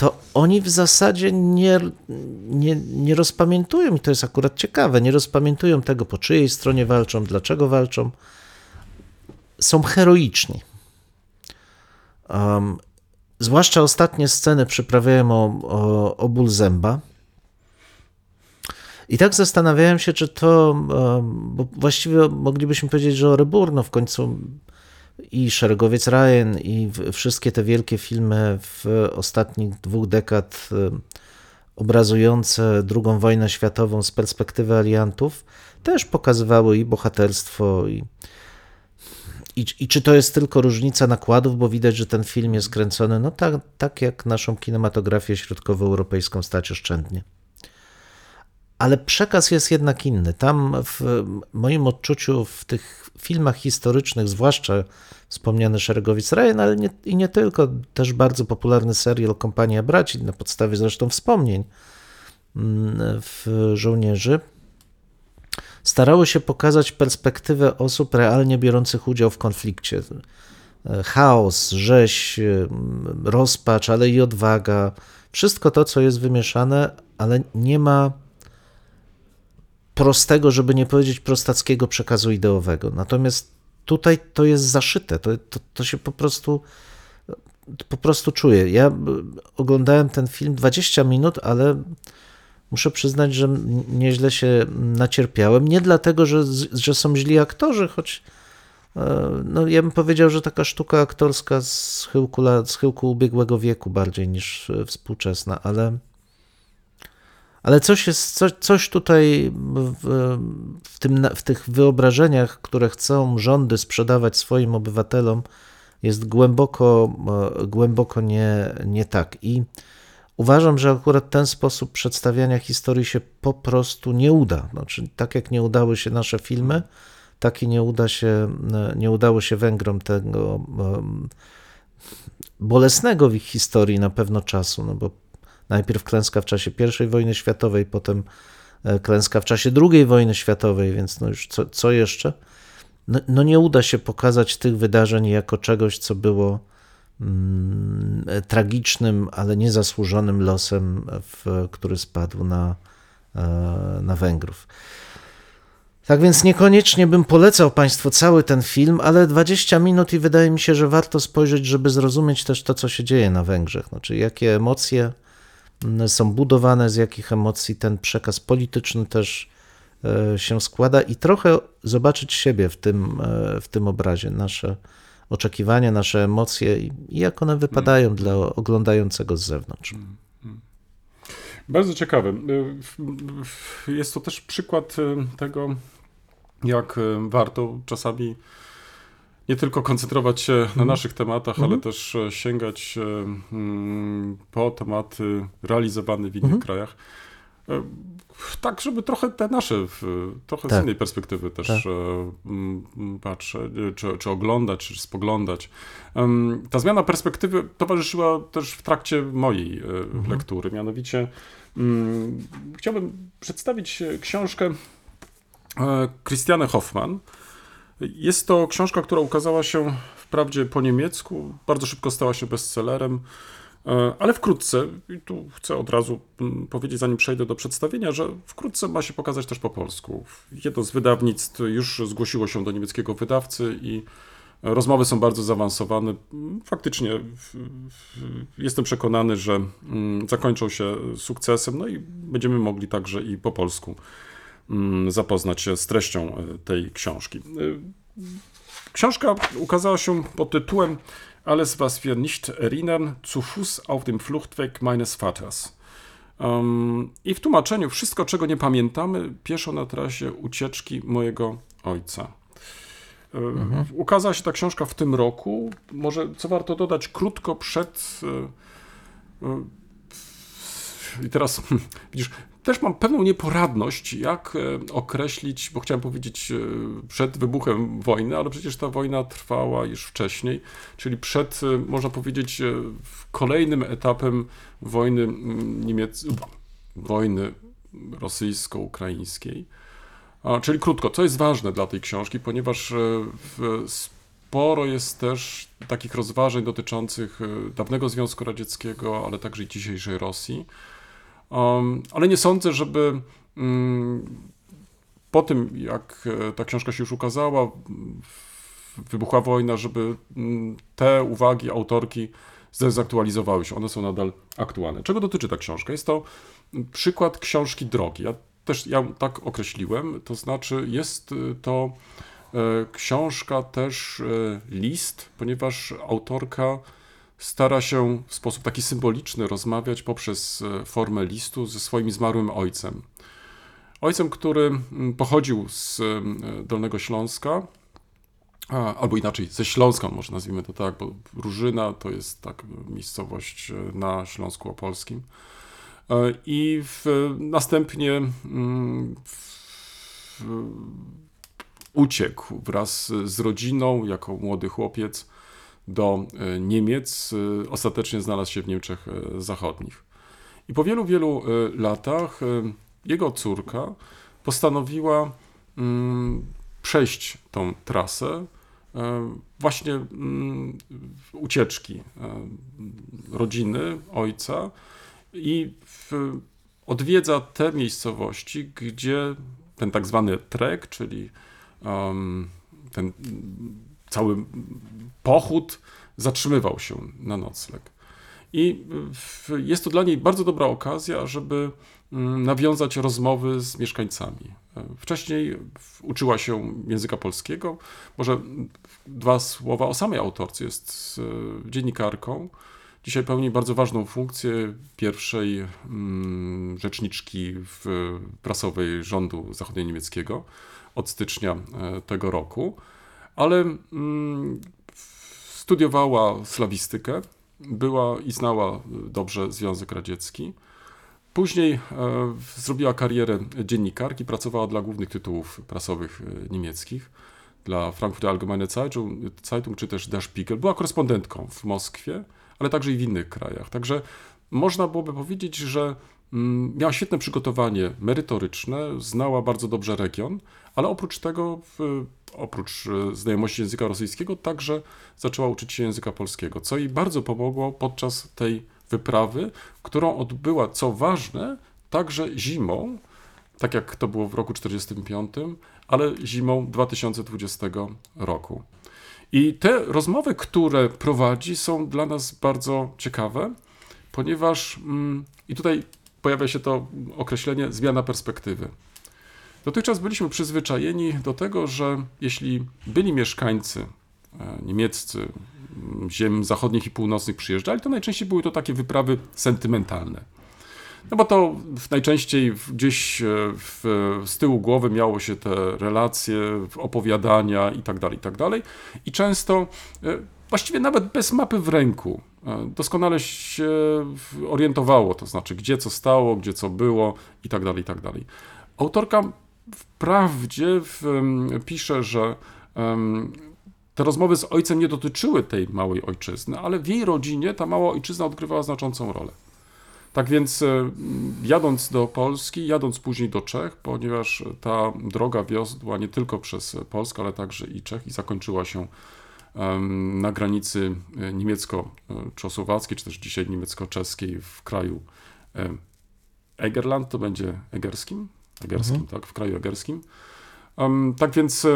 [SPEAKER 4] to oni w zasadzie nie, nie, nie rozpamiętują, i to jest akurat ciekawe, nie rozpamiętują tego, po czyjej stronie walczą, dlaczego walczą. Są heroiczni. Um, zwłaszcza ostatnie sceny przyprawiają o, o, o ból zęba. I tak zastanawiałem się, czy to, bo właściwie moglibyśmy powiedzieć, że o Reburno w końcu i Szeregowiec Ryan i wszystkie te wielkie filmy w ostatnich dwóch dekad em, obrazujące II wojnę światową z perspektywy aliantów też pokazywały i bohaterstwo i, i, I czy to jest tylko różnica nakładów, bo widać, że ten film jest kręcony no tak, tak jak naszą kinematografię środkowoeuropejską stać oszczędnie. Ale przekaz jest jednak inny. Tam w moim odczuciu w tych filmach historycznych, zwłaszcza wspomniany Szeregowiec Ryan, ale nie, i nie tylko, też bardzo popularny serial Kompania Braci, na podstawie zresztą wspomnień mm, w żołnierzy, starały się pokazać perspektywę osób realnie biorących udział w konflikcie. Chaos, rzeź, rozpacz, ale i odwaga. Wszystko to, co jest wymieszane, ale nie ma prostego, żeby nie powiedzieć prostackiego przekazu ideowego. Natomiast tutaj to jest zaszyte, to, to, to się po prostu po prostu czuję. Ja oglądałem ten film 20 minut, ale muszę przyznać, że nieźle się nacierpiałem. Nie dlatego, że, że są źli aktorzy, choć e, no, ja bym powiedział, że taka sztuka aktorska z chyłku, lat, z chyłku ubiegłego wieku bardziej niż e, współczesna, ale ale coś, jest, coś, coś tutaj w, w, tym, w tych wyobrażeniach, które chcą rządy sprzedawać swoim obywatelom, jest głęboko, głęboko nie, nie tak. I uważam, że akurat ten sposób przedstawiania historii się po prostu nie uda. Znaczy, tak jak nie udały się nasze filmy, tak i nie, uda się, nie udało się Węgrom tego bolesnego w ich historii na pewno czasu, no bo Najpierw klęska w czasie I wojny światowej, potem klęska w czasie II wojny światowej, więc no już co, co jeszcze? No, no, nie uda się pokazać tych wydarzeń jako czegoś, co było mm, tragicznym, ale niezasłużonym losem, w, który spadł na, na Węgrów. Tak więc niekoniecznie bym polecał Państwu cały ten film, ale 20 minut i wydaje mi się, że warto spojrzeć, żeby zrozumieć też to, co się dzieje na Węgrzech. Znaczy, jakie emocje są budowane, z jakich emocji ten przekaz polityczny też się składa i trochę zobaczyć siebie w tym, w tym obrazie, nasze oczekiwania, nasze emocje i jak one wypadają hmm. dla oglądającego z zewnątrz.
[SPEAKER 3] Bardzo ciekawe. Jest to też przykład tego, jak warto czasami nie tylko koncentrować się na naszych tematach, ale też sięgać po tematy realizowane w innych
[SPEAKER 4] Mhm.
[SPEAKER 3] krajach. Tak, żeby trochę te nasze, trochę
[SPEAKER 4] Tak.
[SPEAKER 3] z innej perspektywy też
[SPEAKER 4] Tak.
[SPEAKER 3] patrzę, czy, czy oglądać, czy spoglądać. Ta zmiana perspektywy towarzyszyła też w trakcie mojej e,
[SPEAKER 4] Mhm.
[SPEAKER 3] lektury, mianowicie mm, chciałbym przedstawić książkę e, Christiane Hoffman. Jest to książka, która ukazała się wprawdzie po niemiecku, bardzo szybko stała się bestsellerem, e, ale wkrótce, i tu chcę od razu mm, powiedzieć, zanim przejdę do przedstawienia, że wkrótce ma się pokazać też po polsku. Jedno z wydawnictw już zgłosiło się do niemieckiego wydawcy i Rozmowy są bardzo zaawansowane. Faktycznie jestem przekonany, że mm, zakończą się sukcesem, no i będziemy mogli także i po polsku zapoznać się z treścią e, tej książki. E, Książka ukazała się pod tytułem Alles, was wir nicht erinnern, zu Fuß auf dem Fluchtweg meines Vaters. I w tłumaczeniu wszystko, czego nie pamiętamy, pieszo na trasie ucieczki mojego ojca. E, Ukazała się ta książka w tym roku. Może co warto dodać, krótko przed. I teraz widzisz, też mam pewną nieporadność, jak e, określić, bo chciałem powiedzieć e, przed wybuchem wojny, ale przecież ta wojna trwała już wcześniej, czyli przed, e, można powiedzieć, kolejnym etapem wojny niemieckiej, wojny rosyjsko-ukraińskiej. Czyli krótko, co jest ważne dla tej książki, ponieważ sporo jest też takich rozważań dotyczących dawnego Związku Radzieckiego, ale także i dzisiejszej Rosji. Ale nie sądzę, żeby mm, po tym, jak e, ta książka się już ukazała, wybuchła wojna, żeby mm, te uwagi autorki zdezaktualizowały się. One są nadal aktualne. Czego dotyczy ta książka? Jest to przykład książki drogi. Ja też ją tak określiłem, to znaczy jest y, to e, książka też e, list, ponieważ autorka stara się w sposób taki symboliczny rozmawiać poprzez e, formę listu ze swoim zmarłym ojcem. Ojcem, który pochodził z e, Dolnego Śląska, albo inaczej, ze Śląska, może nazwijmy to tak, bo Różyna to jest tak miejscowość e, na Śląsku Opolskim. I w, następnie w, uciekł wraz z rodziną jako młody chłopiec do e, Niemiec. E, Ostatecznie znalazł się w Niemczech e, Zachodnich. I po wielu, wielu latach jego córka postanowiła mm, przejść tą trasę właśnie mm, ucieczki rodziny, ojca i odwiedza te miejscowości, gdzie ten tak zwany trek, czyli ten cały pochód zatrzymywał się na nocleg. I w, jest to dla niej bardzo dobra okazja, żeby mm, nawiązać rozmowy z mieszkańcami. E, Wcześniej uczyła się języka polskiego. Może dwa słowa o samej autorce. Jest e, dziennikarką. Dzisiaj pełni bardzo ważną funkcję pierwszej mm, rzeczniczki prasowej rządu zachodnio-niemieckiego od stycznia e, tego roku, ale mm, studiowała slawistykę, była i znała dobrze Związek Radziecki. Później e, zrobiła karierę dziennikarki, pracowała dla głównych tytułów prasowych e, niemieckich, dla Frankfurter Allgemeine Zeitung, czy też Der Spiegel. Była korespondentką w Moskwie, ale także i w innych krajach. Także można byłoby powiedzieć, że miała świetne przygotowanie merytoryczne, znała bardzo dobrze region, ale oprócz tego, oprócz e, znajomości języka rosyjskiego, także zaczęła uczyć się języka polskiego, co jej bardzo pomogło podczas tej wyprawy, którą odbyła, co ważne, także zimą, tak jak to było w roku 1945, ale zimą 2020 roku. I te rozmowy, które prowadzi, są dla nas bardzo ciekawe, ponieważ, mm, i tutaj pojawia się to określenie zmiana perspektywy. Dotychczas byliśmy przyzwyczajeni do tego, że jeśli byli mieszkańcy e, niemieccy ziem zachodnich i północnych przyjeżdżali, to najczęściej były to takie wyprawy sentymentalne. No bo to najczęściej gdzieś e, w, z tyłu głowy miało się te relacje, opowiadania i tak dalej, i tak. I często, e, właściwie nawet bez mapy w ręku, doskonale się orientowało, to znaczy gdzie co stało, gdzie co było i tak dalej, i tak. Autorka wprawdzie w, pisze, że te rozmowy z ojcem nie dotyczyły tej małej ojczyzny, ale w jej rodzinie ta mała ojczyzna odgrywała znaczącą rolę. Tak więc e, jadąc do Polski, jadąc później do Czech, ponieważ ta droga wiodła nie tylko przez Polskę, ale także i Czech i zakończyła się na granicy e, niemiecko-czechosłowackiej, czy też dzisiaj niemiecko-czeskiej w kraju Egerland, to będzie egerskim, egerskim, tak, w kraju egerskim. Tak więc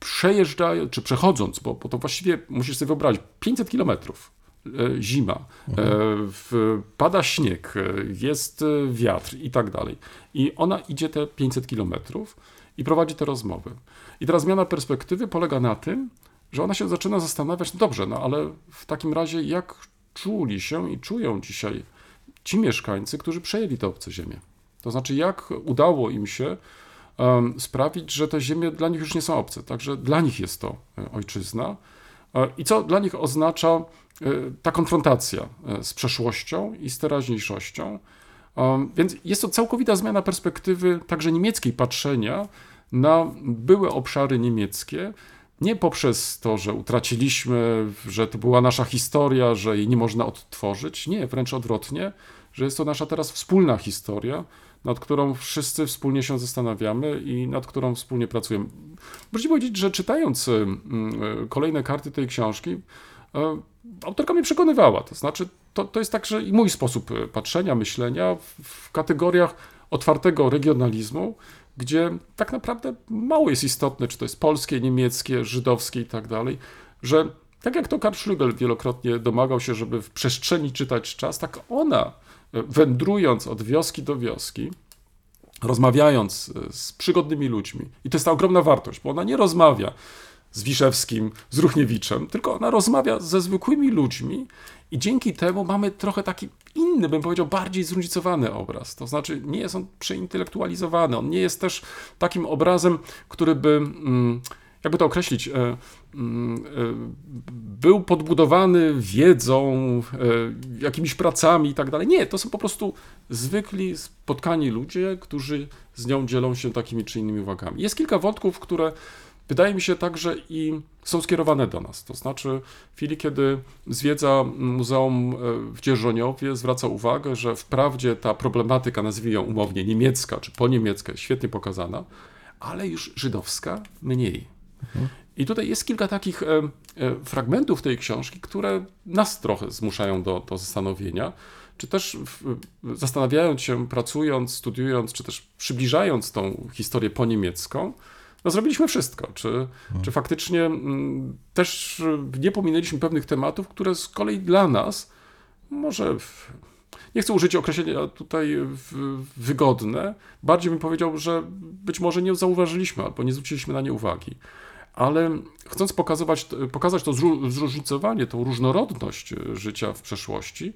[SPEAKER 3] przejeżdżając, czy przechodząc, bo, bo to właściwie musisz sobie wyobrazić, 500 kilometrów, e, zima, e, w, pada śnieg, jest wiatr i tak dalej. I ona idzie te 500 kilometrów i prowadzi te rozmowy. I teraz zmiana perspektywy polega na tym, że ona się zaczyna zastanawiać, no dobrze, no ale w takim razie jak czuli się i czują dzisiaj ci mieszkańcy, którzy przejęli te obce ziemie. To znaczy, jak udało im się em, sprawić, że te ziemie dla nich już nie są obce, także dla nich jest to e, ojczyzna. E, I co dla nich oznacza e, ta konfrontacja z przeszłością i z teraźniejszością. Więc jest to całkowita zmiana perspektywy także niemieckiej patrzenia na były obszary niemieckie, nie poprzez to, że utraciliśmy, że to była nasza historia, że jej nie można odtworzyć. Nie, wręcz odwrotnie, że jest to nasza teraz wspólna historia, nad którą wszyscy wspólnie się zastanawiamy i nad którą wspólnie pracujemy. Muszę powiedzieć, że czytając y, kolejne karty tej książki, autorka mnie przekonywała. To znaczy, to, to jest także i mój sposób y, patrzenia, myślenia w, kategoriach otwartego regionalizmu, gdzie tak naprawdę mało jest istotne, czy to jest polskie, niemieckie, żydowskie i tak dalej, że tak jak to Karl Schlügel wielokrotnie domagał się, żeby w przestrzeni czytać czas, tak ona, y, wędrując od wioski do wioski, rozmawiając e, z przygodnymi ludźmi. I to jest ta ogromna wartość, bo ona nie rozmawia z Wiszewskim, z Ruchniewiczem, tylko ona rozmawia ze zwykłymi ludźmi i dzięki temu mamy trochę taki inny, bym powiedział, bardziej zróżnicowany obraz. To znaczy nie jest on przeintelektualizowany, on nie jest też takim obrazem, który by, mm, jakby to określić, e, mm, e, był podbudowany wiedzą, e, jakimiś pracami i tak dalej. Nie, to są po prostu zwykli, spotkani ludzie, którzy z nią dzielą się takimi czy innymi uwagami. Jest kilka wątków, które wydaje mi się także i są skierowane do nas. To znaczy, w chwili, kiedy zwiedza Muzeum e, w Dzierżoniowie, zwraca uwagę, że wprawdzie ta problematyka, nazwijmy ją umownie niemiecka czy poniemiecka, jest świetnie pokazana, ale już żydowska mniej. I tutaj jest kilka takich e, e, fragmentów tej książki, które nas trochę zmuszają do, do zastanowienia, czy też zastanawiając się, pracując, studiując, czy też przybliżając tą historię poniemiecką, no zrobiliśmy wszystko. Czy, czy faktycznie mm, też nie pominęliśmy pewnych tematów, które z kolei dla nas może. W, nie chcę użyć określenia tutaj w- wygodne, bardziej bym powiedział, że być może nie zauważyliśmy albo nie zwróciliśmy na nie uwagi. Ale chcąc pokazywać, pokazać to zró- zróżnicowanie, tą różnorodność e, życia w przeszłości,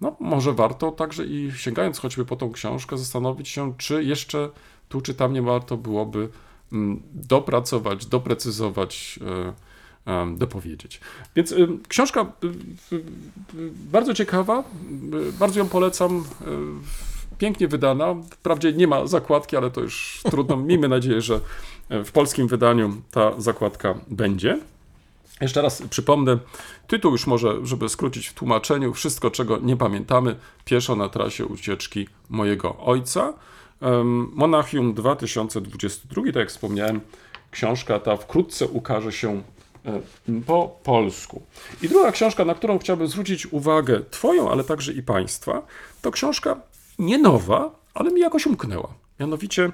[SPEAKER 3] no może warto także i sięgając choćby po tą książkę, zastanowić się, czy jeszcze tu czy tam nie warto byłoby dopracować, doprecyzować, e, e, dopowiedzieć. Więc y, książka bardzo ciekawa, bardzo ją polecam. Pięknie wydana. Wprawdzie nie ma zakładki, ale to już trudno. Miejmy nadzieję, że e, w polskim wydaniu ta zakładka będzie. Jeszcze raz przypomnę, tytuł już może, żeby skrócić w tłumaczeniu, wszystko czego nie pamiętamy, pieszo na trasie ucieczki mojego ojca. Monachium 2022, tak jak wspomniałem, książka ta wkrótce ukaże się po polsku. I druga książka, na którą chciałbym zwrócić uwagę Twoją, ale także i Państwa, to książka nie nowa, ale mi jakoś umknęła. Mianowicie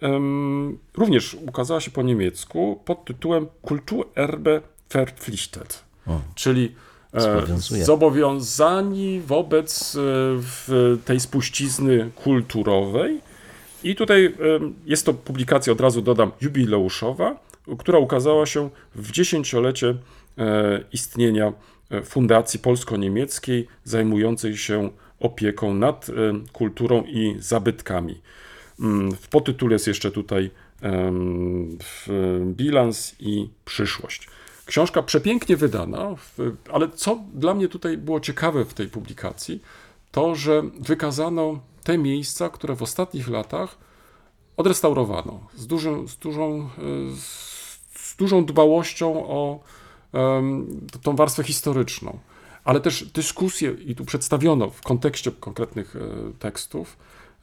[SPEAKER 3] em, również ukazała się po niemiecku pod tytułem Kulturerbe verpflichtet, czyli e, zobowiązani wobec e, tej spuścizny kulturowej. I tutaj jest to publikacja, od razu dodam, jubileuszowa, która ukazała się w dziesięciolecie e, istnienia e, Fundacji Polsko-Niemieckiej zajmującej się opieką nad kulturą i zabytkami. Mm, W podtytule jest jeszcze tutaj bilans i przyszłość. Książka przepięknie wydana, ale co dla mnie tutaj było ciekawe w tej publikacji, to że wykazano te miejsca, które w ostatnich latach odrestaurowano z, dużym, z, dużą, e, z dużą dbałością o tą warstwę historyczną, ale też dyskusję, i tu przedstawiono w kontekście konkretnych e, tekstów,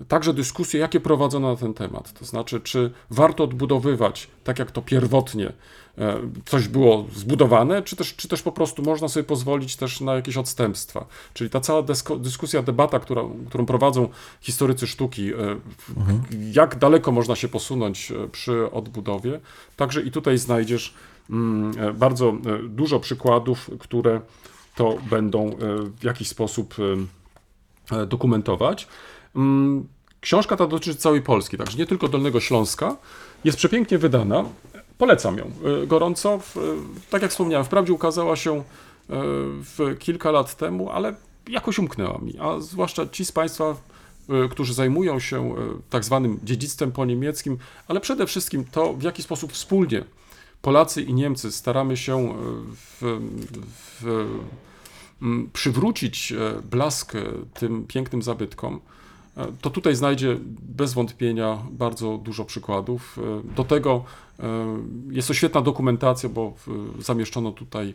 [SPEAKER 3] także dyskusje, jakie prowadzono na ten temat. To znaczy, czy warto odbudowywać, tak jak to pierwotnie e, coś było zbudowane, czy też, czy też po prostu można sobie pozwolić też na jakieś odstępstwa. Czyli ta cała dyskusja, debata, która, którą prowadzą historycy sztuki, e, w- jak daleko można się posunąć e, przy odbudowie. Także i tutaj znajdziesz mm, bardzo dużo przykładów, które to będą w jakiś sposób dokumentować. Mm, Książka ta dotyczy całej Polski, także nie tylko Dolnego Śląska. Jest przepięknie wydana. Polecam ją e, gorąco. E, Tak jak wspomniałem, wprawdzie ukazała się e, w kilka lat temu, ale jakoś umknęła mi. A zwłaszcza ci z Państwa, którzy zajmują się tak zwanym dziedzictwem po niemieckim, ale przede wszystkim to, w jaki sposób wspólnie Polacy i Niemcy staramy się w, w, m, przywrócić e, blask e, tym pięknym zabytkom, to tutaj znajdzie bez wątpienia bardzo dużo przykładów. E, Do tego e, jest to świetna dokumentacja, bo zamieszczono tutaj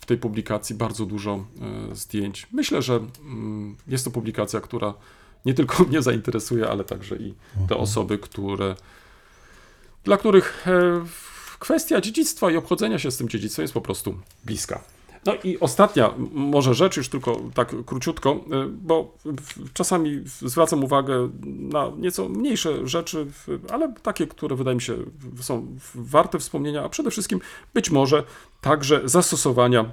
[SPEAKER 3] w tej publikacji bardzo dużo e, zdjęć. Myślę, że mm, jest to publikacja, która nie tylko mnie zainteresuje, ale także i te osoby, które dla których e, kwestia dziedzictwa i obchodzenia się z tym dziedzictwem jest po prostu bliska. No i ostatnia może rzecz, już tylko tak króciutko, e, bo czasami zwracam uwagę na nieco mniejsze rzeczy, ale takie, które wydaje mi się są warte wspomnienia, a przede wszystkim być może także zastosowania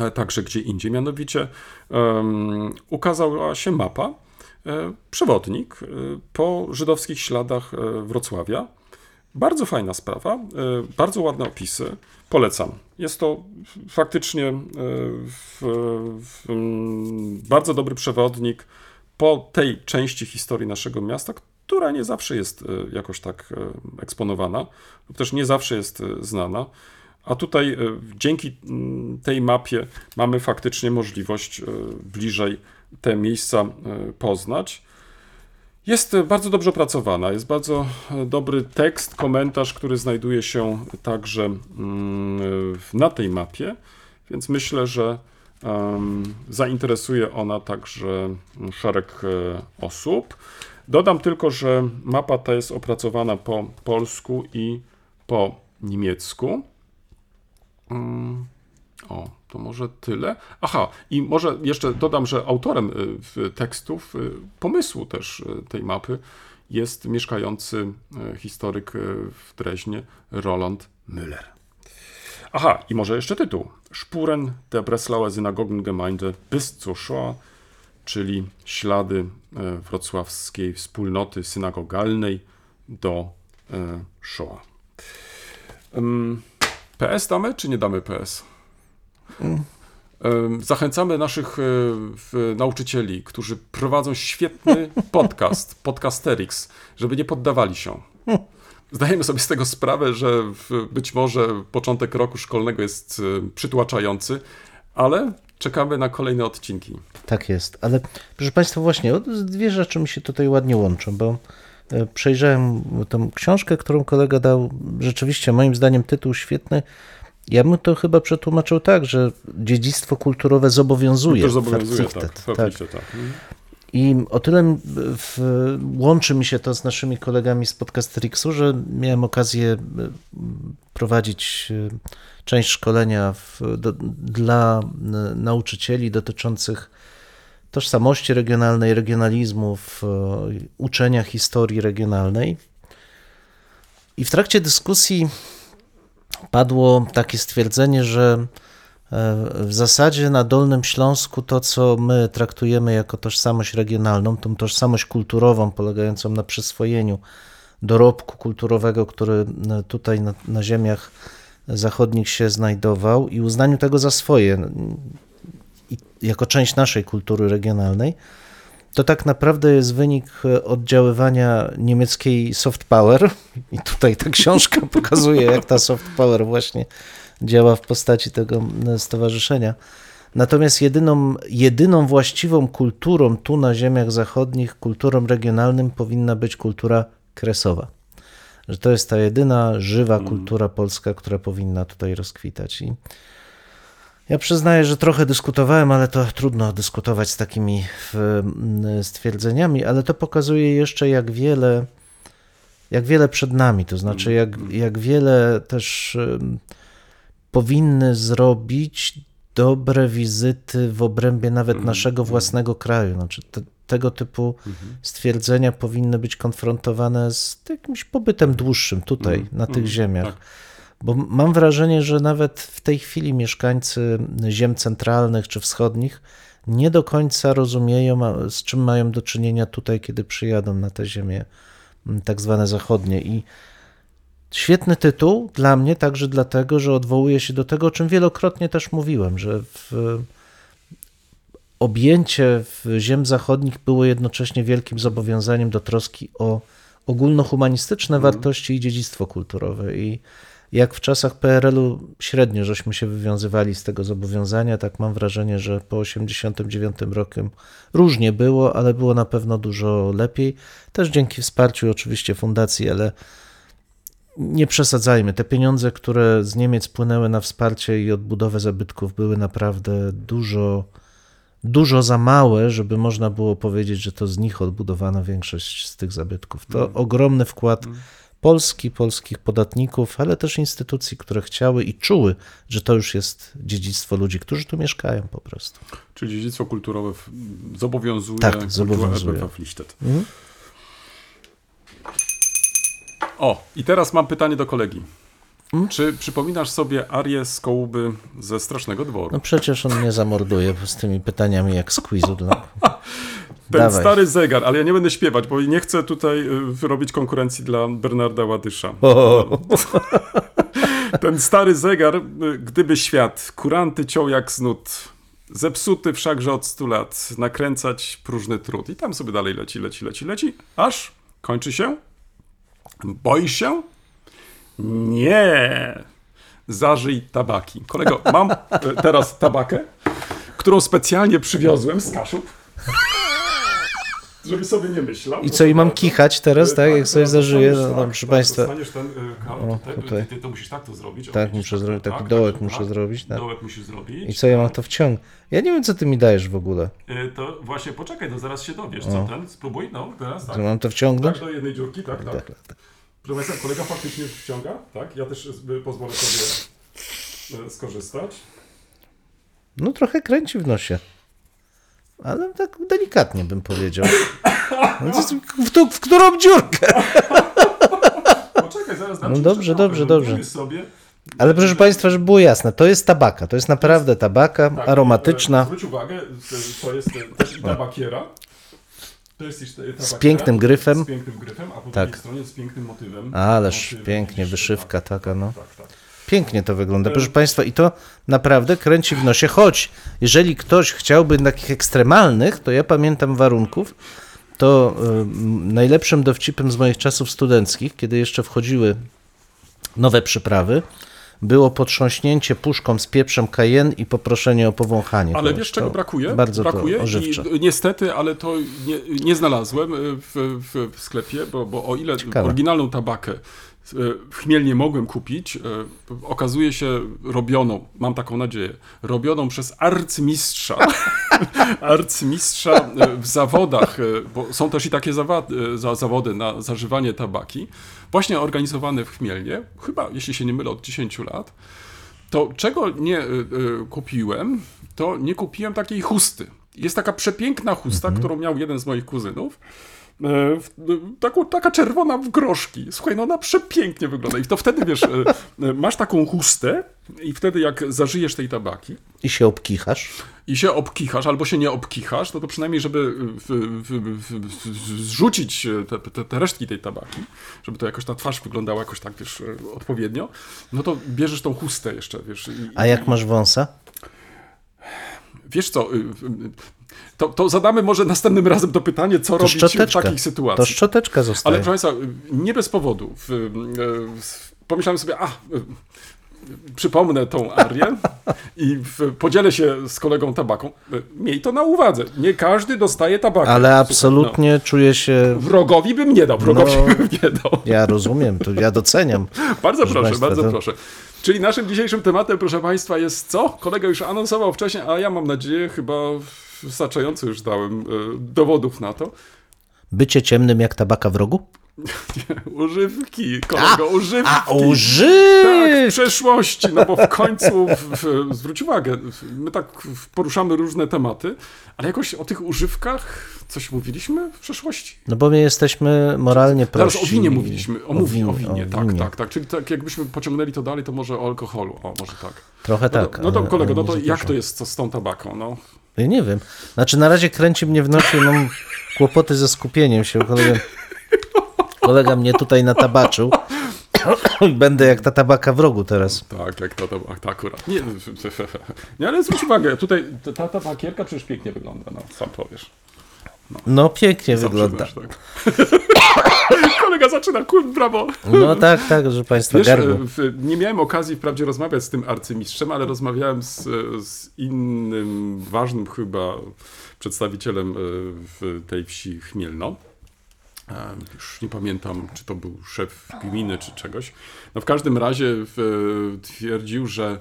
[SPEAKER 3] e, także gdzie indziej. Mianowicie em, ukazała się mapa, e, przewodnik e, po żydowskich śladach Wrocławia. Bardzo fajna sprawa, e, bardzo ładne opisy. Polecam. Jest to faktycznie e, w, w, mm, bardzo dobry przewodnik po tej części historii naszego miasta, która nie zawsze jest e, jakoś tak eksponowana, lub też nie zawsze jest znana. A tutaj dzięki mm, tej mapie mamy faktycznie możliwość bliżej te miejsca poznać. Jest e, bardzo dobrze opracowana, jest bardzo e, dobry tekst, komentarz, który znajduje się także mm, na tej mapie, więc myślę, że zainteresuje ona także mm, szereg e, osób. Dodam tylko, że mapa ta jest opracowana po polsku i po niemiecku. Może tyle. Aha, i może jeszcze dodam, że autorem y, tekstów, y, pomysłu też y, tej mapy jest mieszkający historyk w Dreźnie Roland Müller. Aha, i może jeszcze tytuł. Spuren der Breslauer Synagogengemeinde bis zur Shoah, czyli ślady wrocławskiej wspólnoty synagogalnej do Shoah. PS damy, czy nie damy PS? Zachęcamy naszych e, nauczycieli, którzy prowadzą świetny podcast, Podcasterix, żeby nie poddawali się. Zdajemy sobie z tego sprawę, że być może początek roku szkolnego jest e, przytłaczający, ale czekamy na kolejne odcinki.
[SPEAKER 4] Tak jest, ale proszę Państwa, właśnie dwie rzeczy mi się tutaj ładnie łączą, bo e, przejrzałem tą książkę, którą kolega dał. Rzeczywiście, moim zdaniem, tytuł świetny. Ja bym to chyba przetłumaczył tak, że dziedzictwo kulturowe zobowiązuje.
[SPEAKER 3] Też zobowiązuje, tak.
[SPEAKER 4] Tak.
[SPEAKER 3] Tak.
[SPEAKER 4] I o tyle w, łączy mi się to z naszymi kolegami z Podcasterixu, że miałem okazję prowadzić e, część szkolenia w, do, dla nauczycieli dotyczących tożsamości regionalnej, regionalizmu, w, e, uczenia historii regionalnej. I w trakcie dyskusji padło takie stwierdzenie, że e, w zasadzie na Dolnym Śląsku to, co my traktujemy jako tożsamość regionalną, tą tożsamość kulturową polegającą na przyswojeniu dorobku kulturowego, który e, tutaj na, na ziemiach zachodnich się znajdował i uznaniu tego za swoje jako część naszej kultury regionalnej, to tak naprawdę jest wynik e, oddziaływania niemieckiej soft power. I tutaj ta książka pokazuje, jak ta soft power właśnie działa w postaci tego e, stowarzyszenia. Natomiast jedyną, jedyną właściwą kulturą tu na ziemiach zachodnich, kulturą regionalnym powinna być kultura kresowa. Że to jest ta jedyna żywa kultura polska, która powinna tutaj rozkwitać. I Ja przyznaję, że trochę dyskutowałem, ale to trudno dyskutować z takimi mm, stwierdzeniami, ale to pokazuje jeszcze, jak wiele, jak wiele przed nami. To znaczy, jak, jak wiele też powinny zrobić dobre wizyty w obrębie nawet naszego własnego kraju. Znaczy, te, tego typu stwierdzenia powinny być konfrontowane z jakimś pobytem dłuższym tutaj, na tych ziemiach. Bo mam wrażenie, że nawet w tej chwili mieszkańcy ziem centralnych czy wschodnich nie do końca rozumieją, z czym mają do czynienia tutaj, kiedy przyjadą na te ziemie tak zwane zachodnie. I świetny tytuł dla mnie, także dlatego, że odwołuje się do tego, o czym wielokrotnie też mówiłem, że w, objęcie w ziem zachodnich było jednocześnie wielkim zobowiązaniem do troski o ogólnohumanistyczne wartości i dziedzictwo kulturowe. I jak w czasach PRL-u średnio żeśmy się wywiązywali z tego zobowiązania, tak mam wrażenie, że po 1989 roku różnie było, ale było na pewno dużo lepiej. Też dzięki wsparciu oczywiście fundacji, ale nie przesadzajmy. Te pieniądze, które z Niemiec płynęły na wsparcie i odbudowę zabytków, były naprawdę dużo, dużo za małe, żeby można było powiedzieć, że to z nich odbudowano większość z tych zabytków. To ogromny wkład Polski, polskich podatników, ale też instytucji, które chciały i czuły, że to już jest dziedzictwo ludzi, którzy tu mieszkają po prostu.
[SPEAKER 3] Czyli dziedzictwo kulturowe zobowiązuje
[SPEAKER 4] Tak, zobowiązuje.
[SPEAKER 3] Lichtet. O, i teraz mam pytanie do kolegi. Czy przypominasz sobie Arię z Kołuby ze Strasznego Dworu?
[SPEAKER 4] No przecież on mnie zamorduje z tymi pytaniami jak z quizu. Dla...
[SPEAKER 3] Ten
[SPEAKER 4] dawaj.
[SPEAKER 3] stary zegar, ale ja nie będę śpiewać, bo nie chcę tutaj y, wyrobić konkurencji dla Bernarda Ładysza.
[SPEAKER 4] O,
[SPEAKER 3] Ten stary zegar, y, gdyby świat kuranty ciął jak znud, zepsuty wszakże od stu lat, nakręcać próżny trud. I tam sobie dalej leci, leci, leci, leci, aż kończy się. Boisz się? Nie. Zażyj tabaki. Kolego, mam y, teraz tabakę, którą specjalnie przywiozłem z Kaszub. Żeby sobie nie myślał.
[SPEAKER 4] I co, i mam kichać teraz, tak? Jak sobie
[SPEAKER 3] teraz
[SPEAKER 4] zażyję? No, no,
[SPEAKER 3] tak,
[SPEAKER 4] proszę
[SPEAKER 3] tak,
[SPEAKER 4] Państwa.
[SPEAKER 3] dostaniesz ten, ka-
[SPEAKER 4] O,
[SPEAKER 3] tutaj,
[SPEAKER 4] tutaj.
[SPEAKER 3] Ty, to musisz tak to zrobić.
[SPEAKER 4] Tak, muszę zrobić, taki
[SPEAKER 3] tak,
[SPEAKER 4] dołek
[SPEAKER 3] tak,
[SPEAKER 4] muszę
[SPEAKER 3] tak.
[SPEAKER 4] zrobić, tak.
[SPEAKER 3] Dołek musisz zrobić.
[SPEAKER 4] I co, ja mam to wciąg? Ja nie wiem, co ty mi dajesz w ogóle.
[SPEAKER 3] Y, To właśnie poczekaj, to zaraz się dowiesz. Co ten? Spróbuj, no, teraz tak.
[SPEAKER 4] Mam to wciągnąć?
[SPEAKER 3] Tak, do jednej dziurki, tak, tak. Proszę Państwa, kolega faktycznie wciąga, tak? Ja też y, pozwolę sobie y, skorzystać.
[SPEAKER 4] No trochę kręci w nosie. Ale tak delikatnie bym powiedział. W, w którą dziurkę?
[SPEAKER 3] Poczekaj, zaraz
[SPEAKER 4] No dobrze, dobrze, dobrze.
[SPEAKER 3] Sobie,
[SPEAKER 4] Ale proszę Państwa, żeby było jasne, to jest tabaka. To jest naprawdę tabaka,
[SPEAKER 3] tak,
[SPEAKER 4] aromatyczna.
[SPEAKER 3] y, Zwróć uwagę, to- jest y, też i tabakiera. To jest też tabakiera.
[SPEAKER 4] pięknym gryfem.
[SPEAKER 3] Z pięknym gryfem, a po
[SPEAKER 4] Tak.
[SPEAKER 3] drugiej stronie z pięknym motywem.
[SPEAKER 4] Ależ
[SPEAKER 3] Motywem,
[SPEAKER 4] pięknie, wyszywka
[SPEAKER 3] tak,
[SPEAKER 4] taka, no.
[SPEAKER 3] Tak, tak.
[SPEAKER 4] Pięknie to wygląda. Proszę Państwa, i to naprawdę kręci w nosie. Choć, jeżeli ktoś chciałby takich ekstremalnych, to ja pamiętam warunków, to y, najlepszym dowcipem z moich czasów studenckich, kiedy jeszcze wchodziły nowe przyprawy, było potrząśnięcie puszką z pieprzem cayenne i poproszenie o powąchanie.
[SPEAKER 3] Ale wiesz, czego brakuje?
[SPEAKER 4] Bardzo
[SPEAKER 3] brakuje i niestety, ale to nie, nie znalazłem y, w, w, w sklepie, bo, bo o ile
[SPEAKER 4] Ciekawe.
[SPEAKER 3] oryginalną tabakę w chmiel nie mogłem kupić, y, okazuje się robioną, mam taką nadzieję, robioną przez arcymistrza, arcymistrza y, w zawodach, y, bo są też i takie zawody na zażywanie tabaki, właśnie organizowane w Chmielnie, chyba, jeśli się nie mylę, od 10 lat, to czego nie kupiłem, to nie kupiłem takiej chusty. Jest taka przepiękna chusta, którą miał jeden z moich kuzynów. E, y, taką, taka czerwona w groszki. Słuchaj, no ona przepięknie wygląda. I to wtedy, wiesz, y, y, masz taką chustę i wtedy jak zażyjesz tej tabaki
[SPEAKER 4] I się obkichasz.
[SPEAKER 3] i się obkichasz, albo się nie obkichasz, no to przynajmniej, żeby w, w, w, zrzucić te, te, te resztki tej tabaki, żeby to jakoś ta twarz wyglądała jakoś tak, wiesz, odpowiednio, no to bierzesz tą chustę jeszcze, wiesz. I,
[SPEAKER 4] A jak masz wąsa?
[SPEAKER 3] Wiesz co, y, y, to, to zadamy może następnym razem to pytanie, co
[SPEAKER 4] To
[SPEAKER 3] robić w
[SPEAKER 4] szczoteczka.
[SPEAKER 3] takich
[SPEAKER 4] To
[SPEAKER 3] sytuacjach.
[SPEAKER 4] szczoteczka zostaje.
[SPEAKER 3] Ale proszę Państwa, nie bez powodu. W, y, pomyślałem sobie, a, y, przypomnę tą arię i w, podzielę się z kolegą tabaką. Y, Miej to na uwadze. Nie każdy dostaje tabakę.
[SPEAKER 4] Ale absolutnie czuję się.
[SPEAKER 3] No, wrogowi bym nie dał, wrogowi
[SPEAKER 4] No.
[SPEAKER 3] bym nie dał.
[SPEAKER 4] Ja rozumiem, to ja doceniam.
[SPEAKER 3] Bardzo proszę,
[SPEAKER 4] Państwa,
[SPEAKER 3] bardzo
[SPEAKER 4] to-
[SPEAKER 3] proszę. Czyli naszym dzisiejszym tematem, proszę Państwa, jest co? Kolega już anonsował wcześniej, a ja mam nadzieję, chyba wystarczająco już dałem e, dowodów na to.
[SPEAKER 4] Bycie ciemnym jak tabaka w rogu?
[SPEAKER 3] Używki, kolego, używki.
[SPEAKER 4] A,
[SPEAKER 3] Tak, w przeszłości, no bo w końcu, w, w, zwróć uwagę, my tak poruszamy różne tematy, ale jakoś o tych używkach coś mówiliśmy w przeszłości?
[SPEAKER 4] No bo my jesteśmy moralnie
[SPEAKER 3] Teraz
[SPEAKER 4] prości.
[SPEAKER 3] o winie mówiliśmy, o, o
[SPEAKER 4] winie,
[SPEAKER 3] winie,
[SPEAKER 4] o
[SPEAKER 3] tak,
[SPEAKER 4] winie.
[SPEAKER 3] tak, tak, czyli tak jakbyśmy pociągnęli to dalej, to może o alkoholu, o, może tak.
[SPEAKER 4] Trochę
[SPEAKER 3] No,
[SPEAKER 4] tak.
[SPEAKER 3] no to kolego, no to
[SPEAKER 4] nie
[SPEAKER 3] jak to jest co z tą tabaką, no?
[SPEAKER 4] Ja nie wiem. Znaczy na razie kręci mnie w nosie, mam kłopoty ze skupieniem się. Kolega, kolega mnie tutaj natabaczył. Będę jak ta tabaka w rogu teraz.
[SPEAKER 3] Tak, jak to, to akurat. Nie, nie, ale zwróć uwagę, tutaj ta, ta tabakierka przecież pięknie wygląda, no, sam powiesz.
[SPEAKER 4] No pięknie
[SPEAKER 3] Sam
[SPEAKER 4] wygląda.
[SPEAKER 3] tak. Kolega zaczyna, kur, brawo.
[SPEAKER 4] No tak, tak, że państwo
[SPEAKER 3] Wiesz, e, w- nie miałem okazji wprawdzie rozmawiać z tym arcymistrzem, ale rozmawiałem z, e, z innym ważnym chyba przedstawicielem e, w tej wsi Chmielno. E, Już nie pamiętam, czy to był szef gminy, czy czegoś. No w każdym razie w, twierdził, że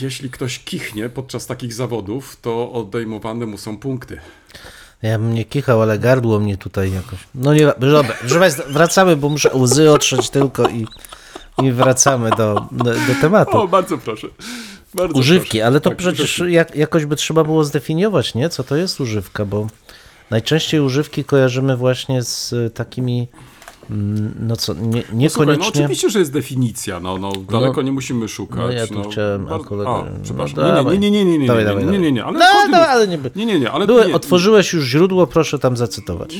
[SPEAKER 3] jeśli ktoś kichnie podczas takich zawodów, to odejmowane mu są punkty.
[SPEAKER 4] Ja bym nie kichał, ale gardło mnie tutaj jakoś. No nie, dobra, wracamy, bo muszę łzy otrzeć tylko i, i wracamy do, do, do tematu.
[SPEAKER 3] O, bardzo proszę. Bardzo
[SPEAKER 4] Używki,
[SPEAKER 3] proszę.
[SPEAKER 4] ale to
[SPEAKER 3] Tak,
[SPEAKER 4] przecież jak, jakoś by trzeba było zdefiniować, nie? Co to jest używka, bo najczęściej używki kojarzymy właśnie z takimi, no co, nie,
[SPEAKER 3] Słuchaj, no
[SPEAKER 4] niekoniecznie...
[SPEAKER 3] oczywiście, że jest definicja, no, no daleko nie musimy szukać.
[SPEAKER 4] no ja tu chciałem, a
[SPEAKER 3] Bar-
[SPEAKER 4] kolega-
[SPEAKER 3] A,
[SPEAKER 4] no
[SPEAKER 3] przepraszam.
[SPEAKER 4] dawaj.
[SPEAKER 3] nie, nie, nie, nie, nie,
[SPEAKER 4] Dawaj,
[SPEAKER 3] nie,
[SPEAKER 4] dawaj,
[SPEAKER 3] nie, nie, nie,
[SPEAKER 4] dawaj.
[SPEAKER 3] nie, ale
[SPEAKER 4] No, no, ale nie...
[SPEAKER 3] nie, nie, nie, ale
[SPEAKER 4] Były,
[SPEAKER 3] nie,
[SPEAKER 4] otworzyłeś już źródło, proszę tam zacytować.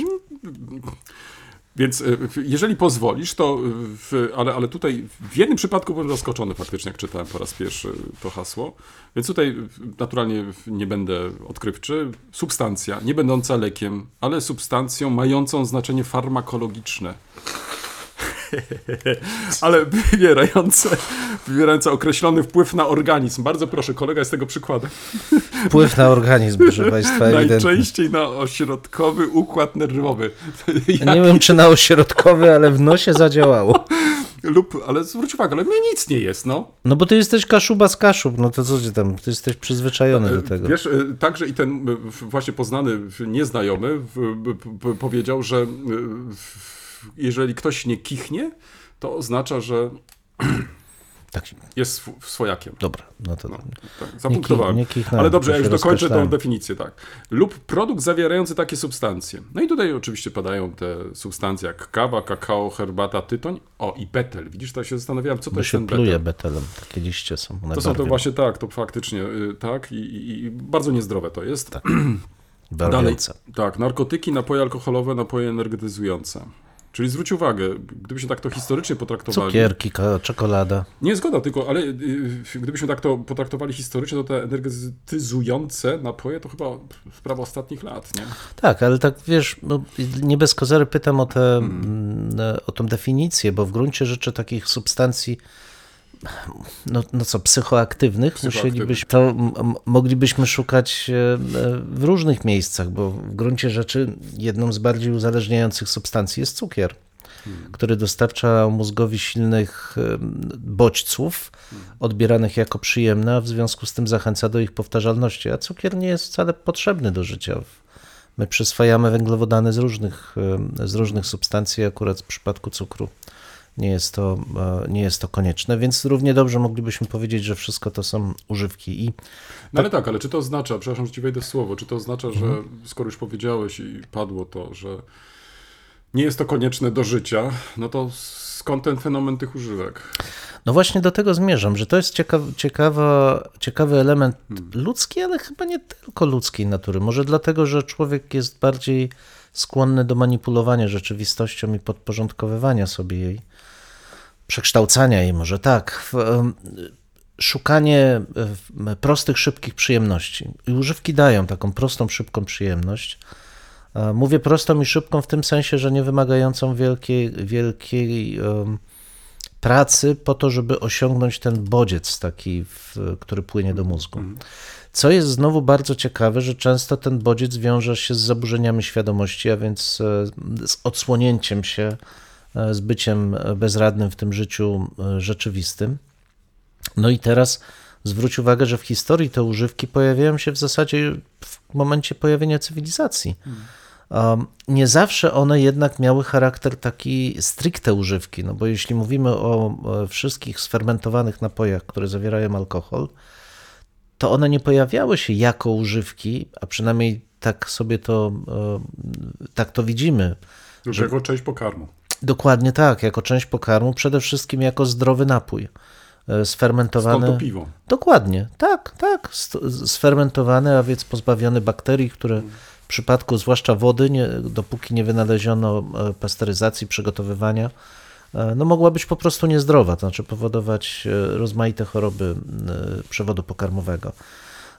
[SPEAKER 3] Więc y, jeżeli pozwolisz, to y, w, ale, ale tutaj w jednym przypadku byłem zaskoczony faktycznie, jak czytałem po raz pierwszy to hasło. Więc tutaj y, naturalnie nie będę odkrywczy. Substancja, nie będąca lekiem, ale substancją mającą znaczenie farmakologiczne. ale wywierające, wywierające określony wpływ na organizm. Bardzo proszę, kolega jest tego przykładem.
[SPEAKER 4] Wpływ na organizm, proszę państwa, ewidentny.
[SPEAKER 3] Najczęściej na ośrodkowy układ nerwowy.
[SPEAKER 4] Ja nie wiem, czy na ośrodkowy, ale w nosie zadziałało.
[SPEAKER 3] Lub, ale zwróć uwagę, ale mnie nic nie jest, no.
[SPEAKER 4] No bo ty jesteś kaszuba z kaszub, no to co ci tam, ty jesteś przyzwyczajony do tego.
[SPEAKER 3] Wiesz, y, także i ten y, właśnie poznany nieznajomy powiedział, że y, jeżeli ktoś nie kichnie, to oznacza, że
[SPEAKER 4] Tak,
[SPEAKER 3] jest sw- swojakiem.
[SPEAKER 4] dobra, no to...
[SPEAKER 3] Tak, zapunktowałem.
[SPEAKER 4] nie kichnąłem,
[SPEAKER 3] Ale dobrze, ja już dokończę tą definicję, tak. Lub produkt zawierający takie substancje. No i tutaj oczywiście padają te substancje jak kawa, kakao, herbata, tytoń. O, i betel. Widzisz, to się zastanawiałem, co to
[SPEAKER 4] Bo
[SPEAKER 3] jest
[SPEAKER 4] się
[SPEAKER 3] ten
[SPEAKER 4] pluje
[SPEAKER 3] betel.
[SPEAKER 4] betelem, takie liście są.
[SPEAKER 3] To są to właśnie tak, to faktycznie y, tak i, i, i bardzo niezdrowe to jest. Dalej,
[SPEAKER 4] barwiące.
[SPEAKER 3] tak, narkotyki, napoje alkoholowe, napoje energetyzujące. Czyli zwróć uwagę, gdybyśmy tak to historycznie potraktowali.
[SPEAKER 4] Cukierki, czekolada.
[SPEAKER 3] Nie zgoda, tylko, ale y, gdybyśmy tak to potraktowali historycznie, to te energetyzujące napoje to chyba sprawa ostatnich lat, nie?
[SPEAKER 4] Tak, ale tak wiesz, no, nie bez kozery pytam o, te, mm, o tą definicję, bo w gruncie rzeczy takich substancji, no, no co, psychoaktywnych, musielibyśmy, to moglibyśmy szukać e, e, w różnych miejscach, bo w gruncie rzeczy jedną z bardziej uzależniających substancji jest cukier. który dostarcza mózgowi silnych em, bodźców odbieranych jako przyjemne, a w związku z tym zachęca do ich powtarzalności. A cukier nie jest wcale potrzebny do życia. My przyswajamy węglowodany z różnych, z różnych substancji, akurat w przypadku cukru nie jest, to, e, nie jest to konieczne, więc równie dobrze moglibyśmy powiedzieć, że wszystko to są używki. I
[SPEAKER 3] No ale tak, ale czy to oznacza, przepraszam, że ci wejdę w słowo, czy to oznacza, że
[SPEAKER 4] Mhm.
[SPEAKER 3] skoro już powiedziałeś i padło to, że nie jest to konieczne do życia, no to skąd ten fenomen tych używek?
[SPEAKER 4] No właśnie do tego zmierzam, że to jest ciekaw, ciekawa, ciekawy element ludzki, ale chyba nie tylko ludzkiej natury. Może dlatego, że człowiek jest bardziej skłonny do manipulowania rzeczywistością i podporządkowywania sobie jej, przekształcania jej, może tak. W, szukanie prostych, szybkich przyjemności. I używki dają taką prostą, szybką przyjemność. E, Mówię prostą i szybką w tym sensie, że nie wymagającą wielkiej, wielkiej em, pracy po to, żeby osiągnąć ten bodziec taki, w, który płynie do mózgu. Co jest znowu bardzo ciekawe, że często ten bodziec wiąże się z zaburzeniami świadomości, a więc e, z odsłonięciem się e, z byciem bezradnym w tym życiu e, rzeczywistym. No i teraz zwróć uwagę, że w historii te używki pojawiają się w zasadzie w momencie pojawienia cywilizacji. Um, Nie zawsze one jednak miały charakter taki stricte używki, no bo jeśli mówimy o wszystkich sfermentowanych napojach, które zawierają alkohol, to one nie pojawiały się jako używki, a przynajmniej tak sobie to, e, tak to widzimy.
[SPEAKER 3] Już jako część pokarmu.
[SPEAKER 4] Dokładnie tak, jako część pokarmu, przede wszystkim jako zdrowy napój. e, Sfermentowany.
[SPEAKER 3] Skąd to piwo?
[SPEAKER 4] Dokładnie, tak, tak. Sfermentowany, a więc pozbawiony bakterii, które w przypadku zwłaszcza wody, nie, dopóki nie wynaleziono e, pasteryzacji, przygotowywania, no mogła być po prostu niezdrowa, to znaczy powodować e, rozmaite choroby e, przewodu pokarmowego.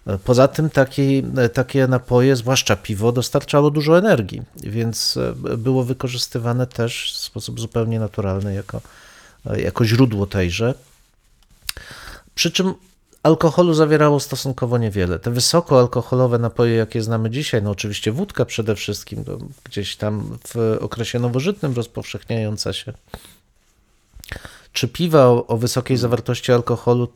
[SPEAKER 4] E, Poza tym taki, e, takie napoje, zwłaszcza piwo, dostarczało dużo energii, więc e, było wykorzystywane też w sposób zupełnie naturalny jako, e, jako źródło tejże. Przy czym alkoholu zawierało stosunkowo niewiele. Te wysokoalkoholowe napoje, jakie znamy dzisiaj, no oczywiście wódka przede wszystkim, to gdzieś tam w okresie nowożytnym rozpowszechniająca się, czy piwa o, o wysokiej zawartości alkoholu,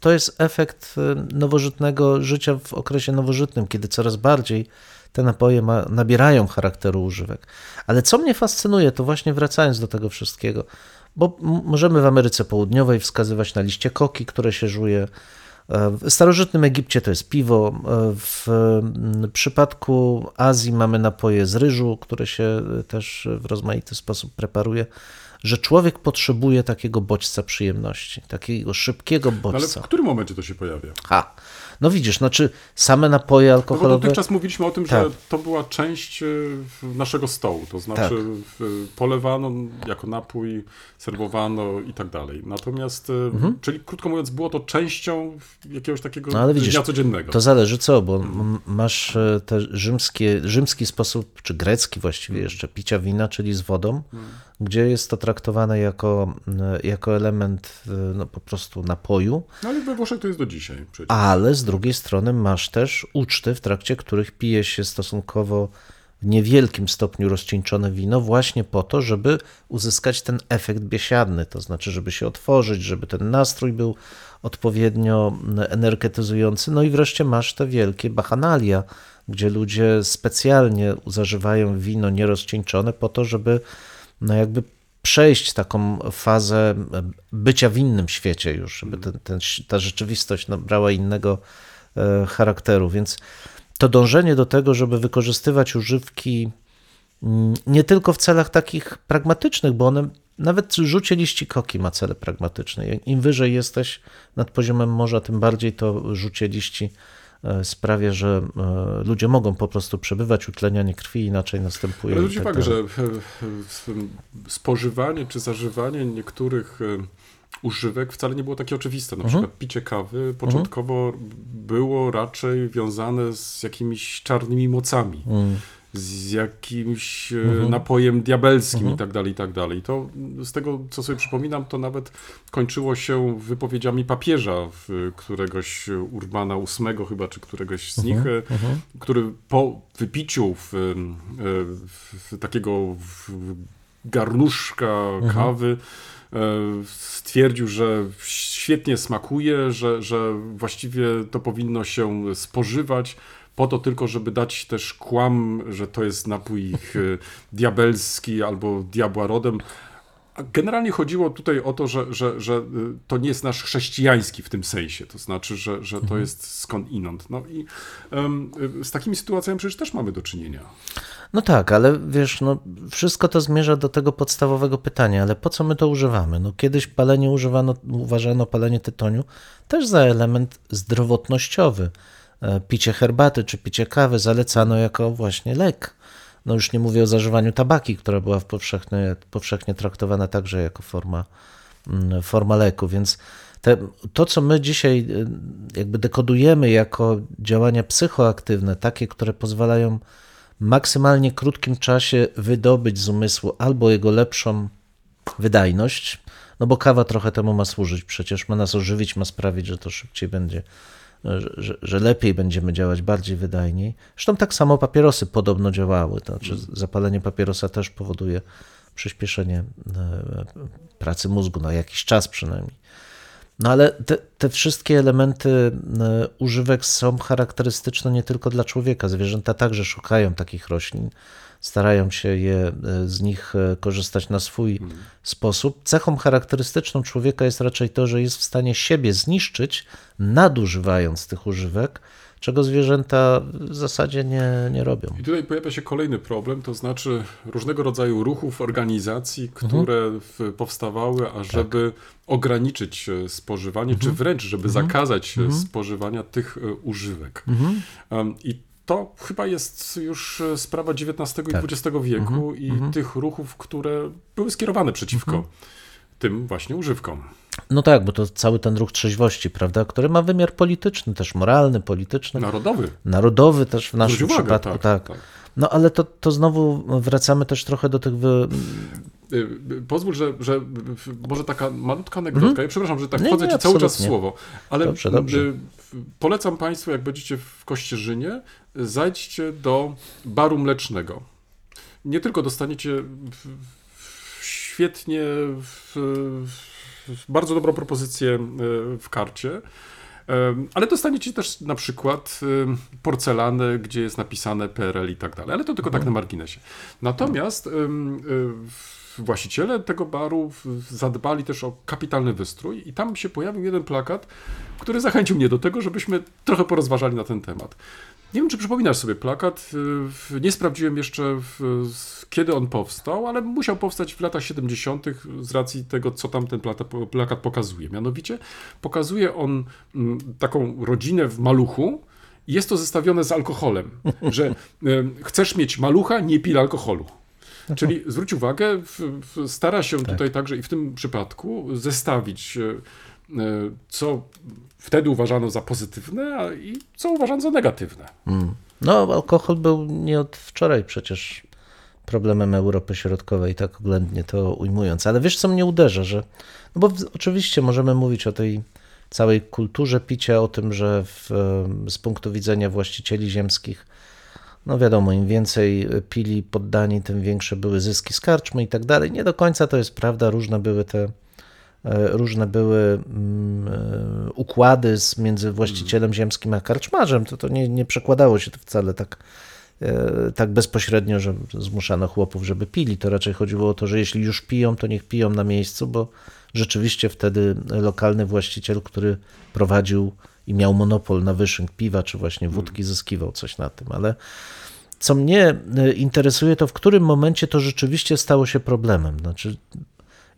[SPEAKER 4] to jest efekt y, nowożytnego życia w okresie nowożytnym, kiedy coraz bardziej te napoje ma, nabierają charakteru używek. Ale co mnie fascynuje, to właśnie wracając do tego wszystkiego, bo możemy w Ameryce Południowej wskazywać na liście koki, które się żuje. E, W starożytnym Egipcie to jest piwo. E, W przypadku Azji mamy napoje z ryżu, które się e, też w rozmaity sposób preparuje. Że człowiek potrzebuje takiego bodźca przyjemności, takiego szybkiego
[SPEAKER 3] No ale
[SPEAKER 4] bodźca.
[SPEAKER 3] w którym momencie to się pojawia?
[SPEAKER 4] Ha. No widzisz, znaczy same napoje
[SPEAKER 3] No bo
[SPEAKER 4] alkoholowe.
[SPEAKER 3] dotychczas mówiliśmy o tym,
[SPEAKER 4] Tak.
[SPEAKER 3] że to była część e, naszego stołu, to znaczy
[SPEAKER 4] Tak.
[SPEAKER 3] polewano jako napój, serwowano i tak dalej. Natomiast, e, czyli krótko mówiąc, było to częścią jakiegoś takiego
[SPEAKER 4] Mhm. No ale widzisz,
[SPEAKER 3] dnia codziennego.
[SPEAKER 4] To zależy co, bo m- masz e, te rzymskie, rzymski sposób, czy grecki właściwie jeszcze, picia wina, czyli z wodą, gdzie jest to traktowane jako, e, jako element e, no, po prostu napoju,
[SPEAKER 3] No ale we Włoszech to jest do dzisiaj przecież.
[SPEAKER 4] ale z drugiej strony masz też uczty, w trakcie których pije się stosunkowo w niewielkim stopniu rozcieńczone wino, właśnie po to, żeby uzyskać ten efekt biesiadny, to znaczy, żeby się otworzyć, żeby ten nastrój był odpowiednio energetyzujący. No i wreszcie masz te wielkie bachanalia, gdzie ludzie specjalnie zażywają wino nierozcieńczone po to, żeby no jakby przejść taką fazę bycia w innym świecie już, żeby ten, ten, ta rzeczywistość nabrała innego e, charakteru. Więc to dążenie do tego, żeby wykorzystywać używki mm, nie tylko w celach takich pragmatycznych, bo one nawet rzucie liści koki ma cele pragmatyczne. Im wyżej jesteś nad poziomem morza, tym bardziej to rzucie liści sprawia, że e, ludzie mogą po prostu przebywać, utlenianie krwi inaczej następuje.
[SPEAKER 3] Ale
[SPEAKER 4] tak
[SPEAKER 3] że e, e, spożywanie czy zażywanie niektórych e, używek wcale nie było takie oczywiste. Na
[SPEAKER 4] Mhm.
[SPEAKER 3] przykład picie kawy początkowo było raczej wiązane z jakimiś czarnymi mocami.
[SPEAKER 4] Mm.
[SPEAKER 3] Z jakimś e,
[SPEAKER 4] Mhm.
[SPEAKER 3] napojem diabelskim i tak dalej, i tak dalej. To z tego, co sobie przypominam, to nawet kończyło się wypowiedziami papieża, w któregoś Urbana VIII chyba, czy któregoś z nich, e, który po wypiciu w, e, w, takiego garnuszka kawy e, stwierdził, że świetnie smakuje, że, że właściwie to powinno się spożywać po to tylko, żeby dać też kłam, że to jest napój e, diabelski albo diabła rodem. A generalnie chodziło tutaj o to, że, że, że y, to nie jest nasz chrześcijański w tym sensie, to znaczy, że, że to jest skąd inąd. No i y, z takimi sytuacjami przecież też mamy do czynienia.
[SPEAKER 4] No tak, ale wiesz, no, wszystko to zmierza do tego podstawowego pytania, ale po co my to używamy? No, kiedyś palenie używano, uważano palenie tytoniu też za element zdrowotnościowy. E, Picie herbaty czy picie kawy zalecano jako właśnie lek. No już nie mówię o zażywaniu tabaki, która była powszechnie, powszechnie traktowana także jako forma, mm, forma leku, więc te, to, co my dzisiaj y, jakby dekodujemy jako działania psychoaktywne, takie, które pozwalają maksymalnie krótkim czasie wydobyć z umysłu albo jego lepszą wydajność, no bo kawa trochę temu ma służyć, przecież ma nas ożywić, ma sprawić, że to szybciej będzie, że, że, że lepiej będziemy działać, bardziej wydajniej. Zresztą tak samo papierosy podobno działały, to znaczy zapalenie papierosa też powoduje przyspieszenie e, pracy mózgu, na jakiś czas przynajmniej. No ale te, te wszystkie elementy e, używek są charakterystyczne nie tylko dla człowieka. Zwierzęta także szukają takich roślin, starają się je e, z nich e, korzystać na swój sposób. Cechą charakterystyczną człowieka jest raczej to, że jest w stanie siebie zniszczyć, nadużywając tych używek, czego zwierzęta w zasadzie nie, nie robią.
[SPEAKER 3] I tutaj pojawia się kolejny problem, to znaczy różnego rodzaju ruchów, organizacji, które w, powstawały, ażeby ograniczyć e, spożywanie, czy wręcz, żeby zakazać e, spożywania tych e, używek. I to chyba jest już e, sprawa XIX i XX wieku i tych ruchów, które były skierowane przeciwko tym właśnie używkom.
[SPEAKER 4] No tak, bo to cały ten ruch trzeźwości, prawda, który ma wymiar polityczny, też moralny, polityczny,
[SPEAKER 3] Narodowy.
[SPEAKER 4] narodowy też w naszym
[SPEAKER 3] uwagę,
[SPEAKER 4] przypadku,
[SPEAKER 3] tak,
[SPEAKER 4] tak.
[SPEAKER 3] tak.
[SPEAKER 4] No ale to, to znowu wracamy też trochę do tych wy...
[SPEAKER 3] Y, y, Pozwól, że, że w- może taka malutka anegdotka. Ja przepraszam, że tak
[SPEAKER 4] Nie,
[SPEAKER 3] wchodzę
[SPEAKER 4] nie,
[SPEAKER 3] ci cały czas w słowo, ale
[SPEAKER 4] Dobrze, dobrze.
[SPEAKER 3] y, w- polecam Państwu, jak będziecie w Kościerzynie, zajdźcie do baru mlecznego. Nie tylko dostaniecie w- w- świetnie, w, w, bardzo dobrą propozycję w karcie, Ale dostaniecie też na przykład porcelanę, gdzie jest napisane PRL i tak dalej, ale to tylko tak na marginesie. Natomiast y, właściciele tego baru zadbali też o kapitalny wystrój i tam się pojawił jeden plakat, który zachęcił mnie do tego, żebyśmy trochę porozważali na ten temat. Nie wiem, czy przypominasz sobie plakat. y, Nie sprawdziłem jeszcze, kiedy on powstał, ale musiał powstać w latach 70. z racji tego, co tam ten plakat pokazuje. Mianowicie pokazuje on mm, taką rodzinę w maluchu. Jest to zestawione z alkoholem, że chcesz mieć malucha, nie pij alkoholu. Czyli zwróć uwagę, stara się tutaj także i w tym przypadku zestawić, e, e, co wtedy uważano za pozytywne, a i co uważano za negatywne.
[SPEAKER 4] No, alkohol był nie od wczoraj przecież problemem Europy Środkowej, tak oględnie to ujmując. Ale wiesz, co mnie uderza, że. No bo oczywiście możemy mówić o tej całej kulturze picia, o tym, że w, em, z punktu widzenia właścicieli ziemskich, no wiadomo, im więcej pili poddani, tym większe były zyski z karczmy i tak dalej. Nie do końca to jest prawda, różne były te e, różne były mm, e, układy między właścicielem ziemskim a karczmarzem, to, to nie, nie przekładało się to wcale tak, e, tak bezpośrednio, że zmuszano chłopów, żeby pili. To raczej chodziło o to, że jeśli już piją, to niech piją na miejscu, bo rzeczywiście wtedy lokalny właściciel, który prowadził i miał monopol na wyszynk piwa czy właśnie wódki, zyskiwał coś na tym, ale co mnie e, interesuje, to w którym momencie to rzeczywiście stało się problemem. Znaczy,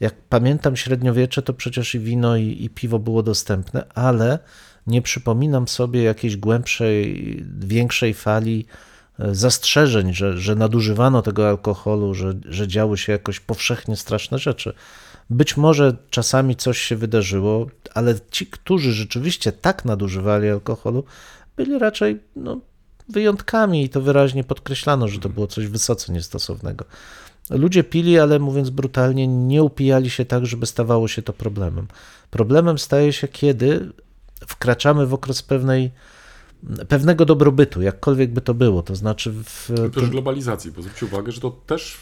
[SPEAKER 4] jak pamiętam średniowiecze, to przecież i wino, i, i piwo było dostępne, ale nie przypominam sobie jakiejś głębszej, większej fali e, zastrzeżeń, że, że nadużywano tego alkoholu, że, że działy się jakoś powszechnie straszne rzeczy. Być może czasami coś się wydarzyło, ale ci, którzy rzeczywiście tak nadużywali alkoholu, byli raczej no, wyjątkami i to wyraźnie podkreślano, że to było coś wysoce niestosownego. Ludzie pili, ale mówiąc brutalnie, nie upijali się tak, żeby stawało się to problemem. Problemem staje się, kiedy wkraczamy w okres pewnej, pewnego dobrobytu, jakkolwiek by to było. To znaczy w
[SPEAKER 3] też globalizacji, bo zwróć uwagę, że to też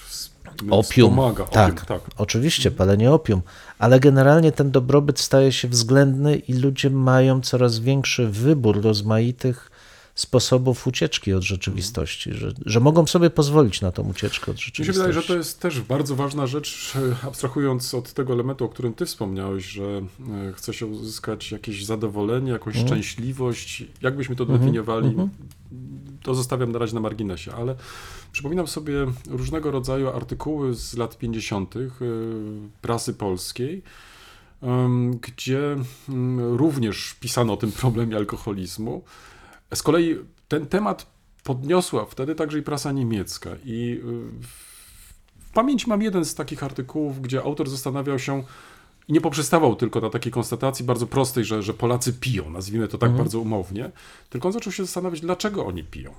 [SPEAKER 4] opium.
[SPEAKER 3] wspomaga.
[SPEAKER 4] Tak,
[SPEAKER 3] Opium, tak.
[SPEAKER 4] oczywiście, palenie opium, ale generalnie ten dobrobyt staje się względny i ludzie mają coraz większy wybór rozmaitych sposobów ucieczki od rzeczywistości, że, że mogą sobie pozwolić na tą ucieczkę od
[SPEAKER 3] Mi się
[SPEAKER 4] rzeczywistości.
[SPEAKER 3] wydaje, że to jest też bardzo ważna rzecz, abstrahując od tego elementu, o którym ty wspomniałeś, że e, chce się uzyskać jakieś zadowolenie, jakąś
[SPEAKER 4] Mhm.
[SPEAKER 3] szczęśliwość. Jak byśmy to definiowali, to zostawiam na razie na marginesie, ale przypominam sobie różnego rodzaju artykuły z lat 50. e, prasy polskiej, gdzie mm, również pisano o tym problemie alkoholizmu. Z kolei ten temat podniosła wtedy także i prasa niemiecka. I y, w pamięci mam jeden z takich artykułów, gdzie autor zastanawiał się, i nie poprzestawał tylko na takiej konstatacji bardzo prostej, że, że Polacy piją, nazwijmy to tak bardzo umownie, tylko on zaczął się zastanawiać, dlaczego oni piją.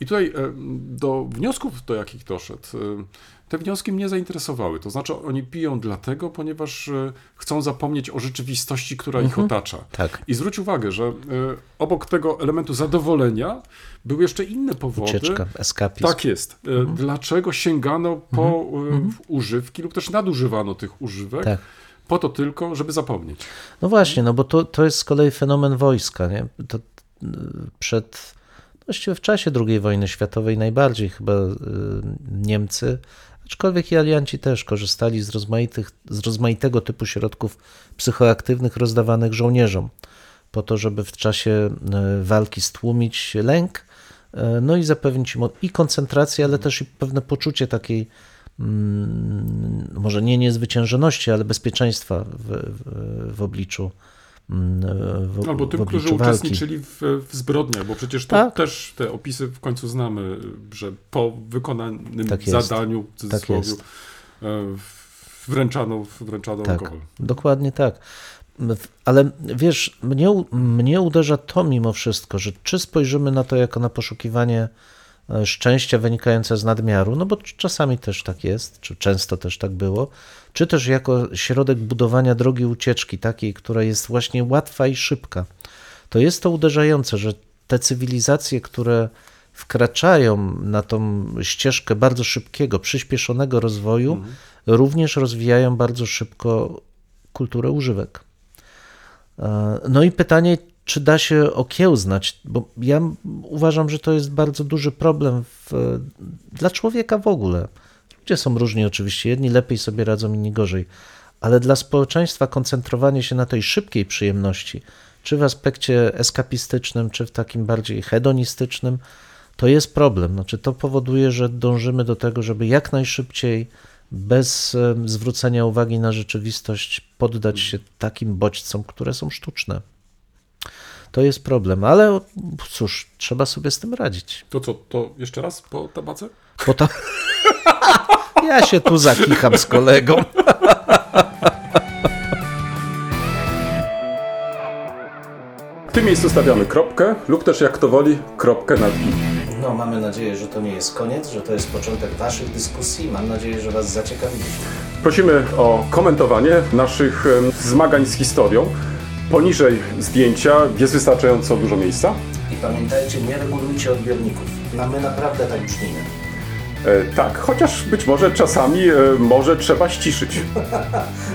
[SPEAKER 3] I tutaj e, do wniosków, do jakich doszedł, e, te wnioski mnie zainteresowały. To znaczy, oni piją dlatego, ponieważ e, chcą zapomnieć o rzeczywistości, która ich otacza.
[SPEAKER 4] Tak.
[SPEAKER 3] I zwróć uwagę, że obok tego elementu zadowolenia były jeszcze inne powody.
[SPEAKER 4] Ucieczka, eskapizm.
[SPEAKER 3] Tak jest. E, Dlaczego sięgano po e, używki lub też nadużywano tych używek?
[SPEAKER 4] Tak.
[SPEAKER 3] Po to tylko, żeby zapomnieć.
[SPEAKER 4] No właśnie, no bo to, to jest z kolei fenomen wojska. Nie? To przed, właściwie w czasie II wojny światowej najbardziej chyba y, Niemcy, aczkolwiek i alianci też korzystali z, rozmaitych, z rozmaitego typu środków psychoaktywnych rozdawanych żołnierzom, po to, żeby w czasie y, walki stłumić lęk, y, no i zapewnić im i koncentrację, ale też i pewne poczucie takiej może nie niezwyciężoności, ale bezpieczeństwa w, w, w obliczu mm, w,
[SPEAKER 3] Albo tym, którzy
[SPEAKER 4] walki.
[SPEAKER 3] uczestniczyli w, w zbrodniach, bo przecież to
[SPEAKER 4] Tak.
[SPEAKER 3] też te opisy w końcu znamy, że po wykonanym
[SPEAKER 4] Tak
[SPEAKER 3] zadaniu, w cudzysłowie,
[SPEAKER 4] jest.
[SPEAKER 3] e, wręczano, wręczano
[SPEAKER 4] Tak,
[SPEAKER 3] alkohol.
[SPEAKER 4] dokładnie tak. Ale wiesz, mnie, mnie uderza to mimo wszystko, że czy spojrzymy na to jako na poszukiwanie e, szczęścia wynikające z nadmiaru, no bo czasami też tak jest, czy często też tak było, czy też jako środek budowania drogi ucieczki, takiej, która jest właśnie łatwa i szybka, to jest to uderzające, że te cywilizacje, które wkraczają na tą ścieżkę bardzo szybkiego, przyspieszonego rozwoju, również rozwijają bardzo szybko kulturę używek. E, No i pytanie, czy da się okiełznać, bo ja uważam, że to jest bardzo duży problem w, dla człowieka w ogóle. Ludzie są różni oczywiście, jedni lepiej sobie radzą, inni gorzej, ale dla społeczeństwa koncentrowanie się na tej szybkiej przyjemności, czy w aspekcie eskapistycznym, czy w takim bardziej hedonistycznym, to jest problem. Znaczy, to powoduje, że dążymy do tego, żeby jak najszybciej, bez zwrócenia uwagi na rzeczywistość, poddać się takim bodźcom, które są sztuczne. To jest problem, ale cóż, trzeba sobie z tym radzić.
[SPEAKER 3] To co, to jeszcze raz po tabace?
[SPEAKER 4] Bo to... Ja się tu zakicham z kolegą.
[SPEAKER 2] W tym miejscu stawiamy kropkę lub też jak to woli, kropkę nad i.
[SPEAKER 1] No, mamy nadzieję, że to nie jest koniec, że to jest początek Waszych dyskusji. Mam nadzieję, że Was zaciekawiliśmy.
[SPEAKER 2] Prosimy o komentowanie naszych zmagań z historią. Poniżej zdjęcia jest wystarczająco dużo miejsca.
[SPEAKER 1] I pamiętajcie, nie regulujcie odbiorników. No, my naprawdę tak brzmimy.
[SPEAKER 2] E, tak, chociaż być może czasami e, może trzeba ściszyć.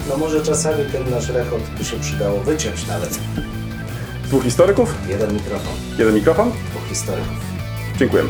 [SPEAKER 1] No może czasami ten nasz rechot by się przydało wyciąć nawet.
[SPEAKER 2] Dwóch historyków,
[SPEAKER 1] Jeden mikrofon,
[SPEAKER 2] jeden mikrofon.
[SPEAKER 1] dwóch historyków.
[SPEAKER 2] Dziękujemy.